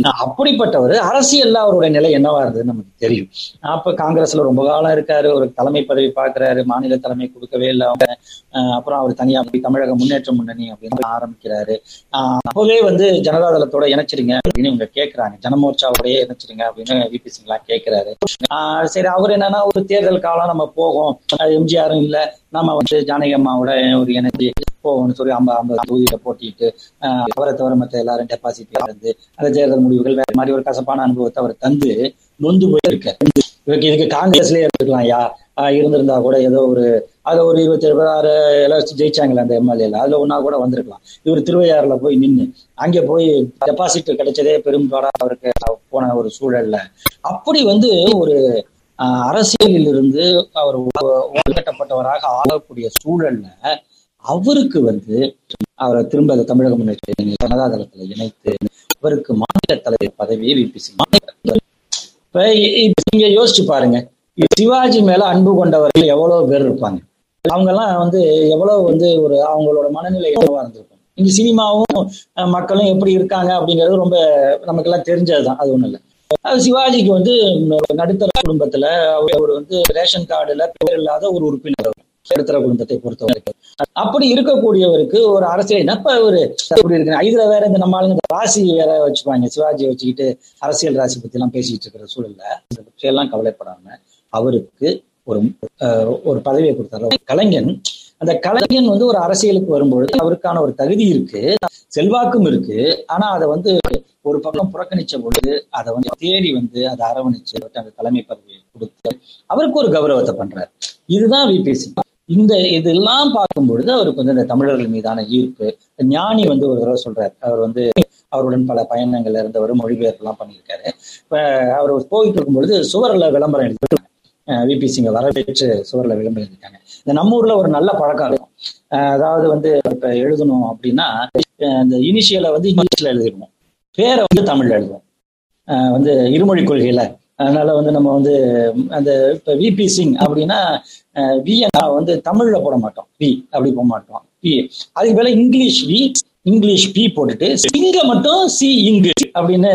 அப்படிப்பட்டவர். அரசியல்ல அவருடைய நிலை என்னவா இருந்தது நமக்கு தெரியும். அப்ப காங்கிரஸ்ல ரொம்ப காலம் இருக்காரு. ஒரு தலைமை பதவி பாக்குறாரு மாநில தலைமை கொடுக்கவே இல்லை அவங்க. அஹ் அப்புறம் அவர் தனியா போய் தமிழக முன்னேற்ற முன்னணி அப்படின்னு ஆரம்பிக்கிறாரு. ஆஹ் அப்பவே வந்து ஜனதாதளத்தோட இணைச்சிருங்க அப்படின்னு இவங்க கேக்குறாங்க. ஜனமோர்ச்சாவோடய இணைச்சிருங்க அப்படின்னு விபி சிங்லாம் கேட்கிறாரு ஆஹ் சரி அவர் என்னன்னா ஒரு தேர்தல் காலம் நம்ம போகும். எம்ஜிஆரும் இல்ல. நம்ம வந்து ஜானகி அம்மாவோட ஒரு இணைஞ்சு போகணும்னு சொல்லி ஐம்பது ஐம்பது தொகுதியில போட்டிட்டு ஆஹ் அவரை தவிர மற்ற எல்லாரும் டெபாசிட் இருந்து அந்த தேர்தல் முடிவுகள் வேற மாதிரி ஒரு கசப்பான அனுபவத்தை அவர் தந்து நொந்து போயிருக்க இவருக்கு இதுக்கு காங்கிரஸ்லயே இருந்துக்கலாம் யா ஆஹ் இருந்திருந்தா கூட ஏதோ ஒரு அதுல ஒரு இருபத்தி ஏழு ஆறு எல்லாம் ஜெயிச்சாங்களே அந்த எம்எல்ஏல அதுல ஒன்னா கூட வந்திருக்கலாம். இவர் திருவையாறுல போய் நின்று அங்கே போய் டெபாசிட் கிடைச்சதே பெரும்பாடா அவருக்கு போன ஒரு சூழல்ல. அப்படி வந்து ஒரு அரசியலில் இருந்து அவர் கட்டப்பட்டவராக ஆகக்கூடிய சூழல்ல அவருக்கு வந்து அவரை திரும்ப தமிழக முன்னேற்ற ஜனதாதளத்துல இணைத்து அவருக்கு மாநில தலைவர் பதவியை விபி சிங் இப்ப நீங்க யோசிச்சு பாருங்க. சிவாஜி மேல அன்பு கொண்டவர்கள் எவ்வளவு பேர் இருப்பாங்க? அவங்க எல்லாம் வந்து எவ்வளவு வந்து ஒரு அவங்களோட மனநிலை என்னவா இருந்திருக்கும்? இங்க சினிமாவும் மக்களும் எப்படி இருக்காங்க அப்படிங்கிறது ரொம்ப நமக்கு எல்லாம் தெரிஞ்சதுதான். அது ஒண்ணும் இல்லை. சிவாஜிக்கு வந்து நடுத்தர குடும்பத்துல அவர் வந்து ரேஷன் கார்டுல பேர் இல்லாத ஒரு உறுப்பினர் நடுத்தர குடும்பத்தை பொறுத்த வரைக்கும். அப்படி இருக்கக்கூடியவருக்கு ஒரு அரசியல் இப்ப ஒரு அப்படி இருக்கு இதுல வேற இந்த நம்ம ஆளுங்க ராசி வேற வச்சுப்பாங்க சிவாஜியை வச்சுக்கிட்டு அரசியல் ராசி பத்தி எல்லாம் பேசிட்டு இருக்கிற சூழல்ல இந்த பற்றியெல்லாம் கவலைப்படாம அவருக்கு ஒரு ஒரு பதவியை கொடுத்தாரு கலைஞன் அந்த கலைஞன் வந்து ஒரு அரசியலுக்கு வரும்பொழுது அவருக்கான ஒரு தகுதி இருக்கு. செல்வாக்கும் இருக்கு. ஆனா அதை வந்து ஒரு பக்கம் புறக்கணிச்ச பொழுது அதை வந்து தேடி வந்து அதை அரவணைச்சு அந்த தலைமை பதவியை கொடுத்து அவருக்கு ஒரு கௌரவத்தை பண்றாரு. இதுதான் விபிசி இந்த இதெல்லாம் பார்க்கும் பொழுது அவருக்கு வந்து இந்த தமிழர்கள் மீதான ஈர்ப்பு ஞானி வந்து ஒரு தடவை சொல்றாரு. அவர் வந்து அவருடன் பல பயணங்கள்ல இருந்தவர் மொழிபெயர்ப்புலாம் பண்ணியிருக்காரு. இப்ப அவர் போயிட்டு இருக்கும் பொழுது சுவர்ல விளம்பரம் எழுதிருக்காங்க விபி சிங்க வரவேற்று சுவர்ல விளம்பரம் இருக்காங்க இந்த நம்ம ஊர்ல ஒரு நல்ல பழக்கம் இருக்கும். அதாவது வந்து இப்ப எழுதணும் அப்படின்னா அந்த இனிஷியலை வந்து இங்கிலீஷ்ல எழுதிடுவோம் பேரை வந்து தமிழ்ல எழுதுவோம். வந்து இருமொழி கொள்கையில. அதனால வந்து நம்ம வந்து அந்த இப்ப விபி சிங் அப்படின்னா வி வந்து தமிழ்ல போட மாட்டோம். வி அப்படி போட மாட்டோம். பி அதுக்கு மேல இங்கிலீஷ் வி இங்கிலீஷ் பி போட்டுட்டு சிங்க மட்டும் சி இங்கு அப்படின்னு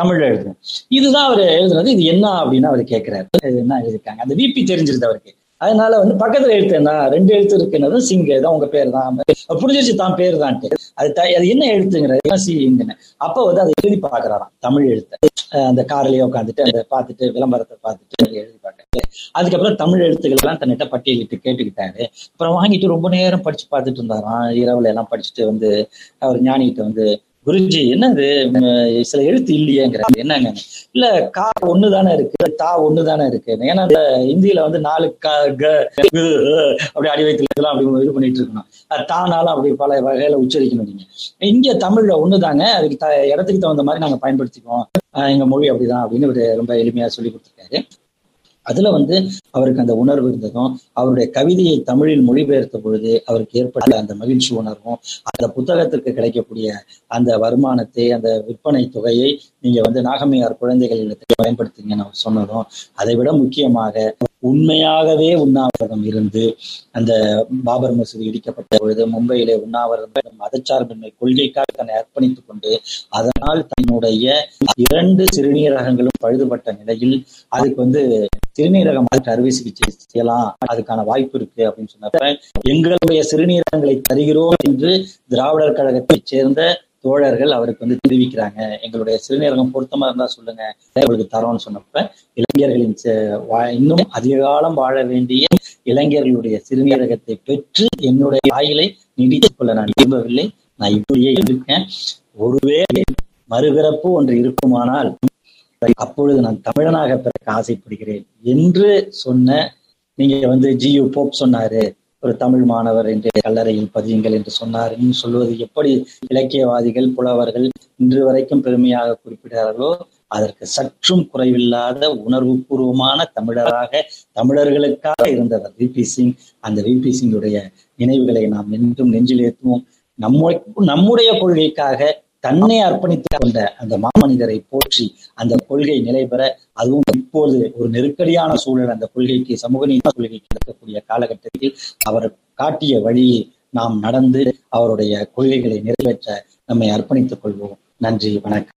தமிழ்ல எழுதுவோம். இதுதான் அவர் எழுதுனது. இது என்ன அப்படின்னு அவர் கேட்கிறாரு என்ன எழுதியிருக்காங்க அந்த விபி தெரிஞ்சிருது அவருக்கு. அதனால வந்து பக்கத்துல எழுத்து என்ன? ரெண்டு எழுத்து இருக்குன்னது சிங்க. தான் உங்க பேர் தான். புரிஞ்சிருச்சு தான் பேர் தான்ட்டு அது த- அது என்ன எழுத்துங்கிறது? சி இங்குன்னு அப்ப வந்து அதை எழுதி பாக்குறாராம் தமிழ் எழுத்து. அந்த கார்லயே உட்காந்துட்டு அந்த பார்த்துட்டு விளம்பரத்தை பார்த்துட்டு எழுதி பார்க்க அதுக்கப்புறம் தமிழ் எழுத்துக்கள் எல்லாம் தன்னிட்ட பட்டியலிட்டு கேட்டுக்கிட்டாரு. அப்புறம் வாங்கிட்டு ரொம்ப நேரம் படிச்சு பார்த்துட்டு இருந்தாராம். இரவுல எல்லாம் படிச்சுட்டு வந்து அவர் ஞானிகிட்ட வந்து குருஜி என்னது? சில எழுத்து இல்லையேங்கிறாங்க என்னங்க? இல்ல கா ஒண்ணுதானே இருக்கு? தா ஒண்ணுதானே இருக்கு? ஏன்னா இந்த இந்தியில வந்து நாலு க க அப்படி அடி வயிற்றுல அப்படி இது பண்ணிட்டு இருக்கணும். தானாலும் அப்படி பல வகையில உச்சரிக்கணும் நீங்க. இங்க தமிழ்ல ஒண்ணுதாங்க. அதுக்கு த- இடத்துக்கு தகுந்த மாதிரி நாங்க பயன்படுத்திக்குவோம். எங்க மொழி அப்படிதான் அப்படின்னு ஒரு ரொம்ப எளிமையா சொல்லி கொடுத்துருக்காரு. அதுல வந்து அவருக்கு அந்த உணர்வு இருந்ததும் அவருடைய கவிதையை தமிழில் மொழிபெயர்த்த பொழுது அவருக்கு ஏற்பட்ட அந்த மகிழ்ச்சி உணர்வும் அந்த புத்தகத்திற்கு கிடைக்கக்கூடிய அந்த வருமானத்தை அந்த விற்பனை தொகையை நீங்க வந்து நாகமையார் குழந்தைகள் இல்லத்தில் பயன்படுத்துங்கன்னு அவர் சொன்னதும் அதை விட முக்கியமாக உண்மையாகவே உண்ணாவிரதம் இருந்து அந்த பாபர் மசூதி இடிக்கப்பட்ட பொழுது மும்பையிலே உண்ணாவிரதம் மதச்சார்பின்மை கொள்கைக்காக தன்னை அர்ப்பணித்துக் கொண்டு அதனால் தன்னுடைய இரண்டு சிறுநீரகங்களும் பழுதுபட்ட நிலையில் அதுக்கு வந்து சிறுநீரகம் அறுவை சிகிச்சை செய்யலாம். அதுக்கான வாய்ப்பு இருக்கு அப்படின்னு சொன்னப்ப எங்களுடைய சிறுநீரகங்களை தருகிறோம் என்று திராவிடர் கழகத்தைச் சேர்ந்த தோழர்கள் அவருக்கு வந்து தெரிவிக்கிறாங்க. எங்களுடைய சிறுநீரகம் பொருத்தமா இருந்தா சொல்லுங்க. உங்களுக்கு தரோம்னு சொன்னப்ப இளைஞர்களின் வா- இன்னும் அதிக காலம் வாழ வேண்டிய இளைஞர்களுடைய சிறுநீரகத்தை பெற்று என்னுடைய ஆயிலை நீடித்துக் கொள்ள நான் விரும்பவில்லை. நான் இப்படியே இருக்கேன். ஒருவேளை மறுபிறப்பு ஒன்று இருக்குமானால் அப்பொழுது நான் தமிழனாக பிறக்க ஆசைப்படுகிறேன் என்று சொன்ன நீங்க வந்து ஜியு போப் சொன்னாரு. ஒரு தமிழ் மாணவர் என்று கல்லறையில் பதியுங்கள் என்று சொன்னார். என்று சொல்வது எப்படி இலக்கியவாதிகள் புலவர்கள் இன்று வரைக்கும் பெருமையாக குறிப்பிடுகிறார்களோ அதற்கு சற்றும் குறைவில்லாத உணர்வு பூர்வமான தமிழராக தமிழர்களுக்காக இருந்தவர் விபி சிங். அந்த விபி சிங்குடைய நினைவுகளை நாம் என்றும் நெஞ்சில் ஏற்றுவோம். நம்ம நம்முடைய கொள்கைக்காக தன்னை அர்ப்பணித்துக் கொண்ட அந்த மாமனிதரை போற்றி அந்த கொள்கை நிலை பெற அதுவும் இப்போது ஒரு நெருக்கடியான சூழல் அந்த கொள்கைக்கு சமூக நீதி கொள்கைக்கு இருக்கக்கூடிய காலகட்டத்தில் அவர் காட்டிய வழியை நாம் நடந்து அவருடைய கொள்கைகளை நிறைவேற்ற நம்மை அர்ப்பணித்துக் கொள்வோம். நன்றி வணக்கம்.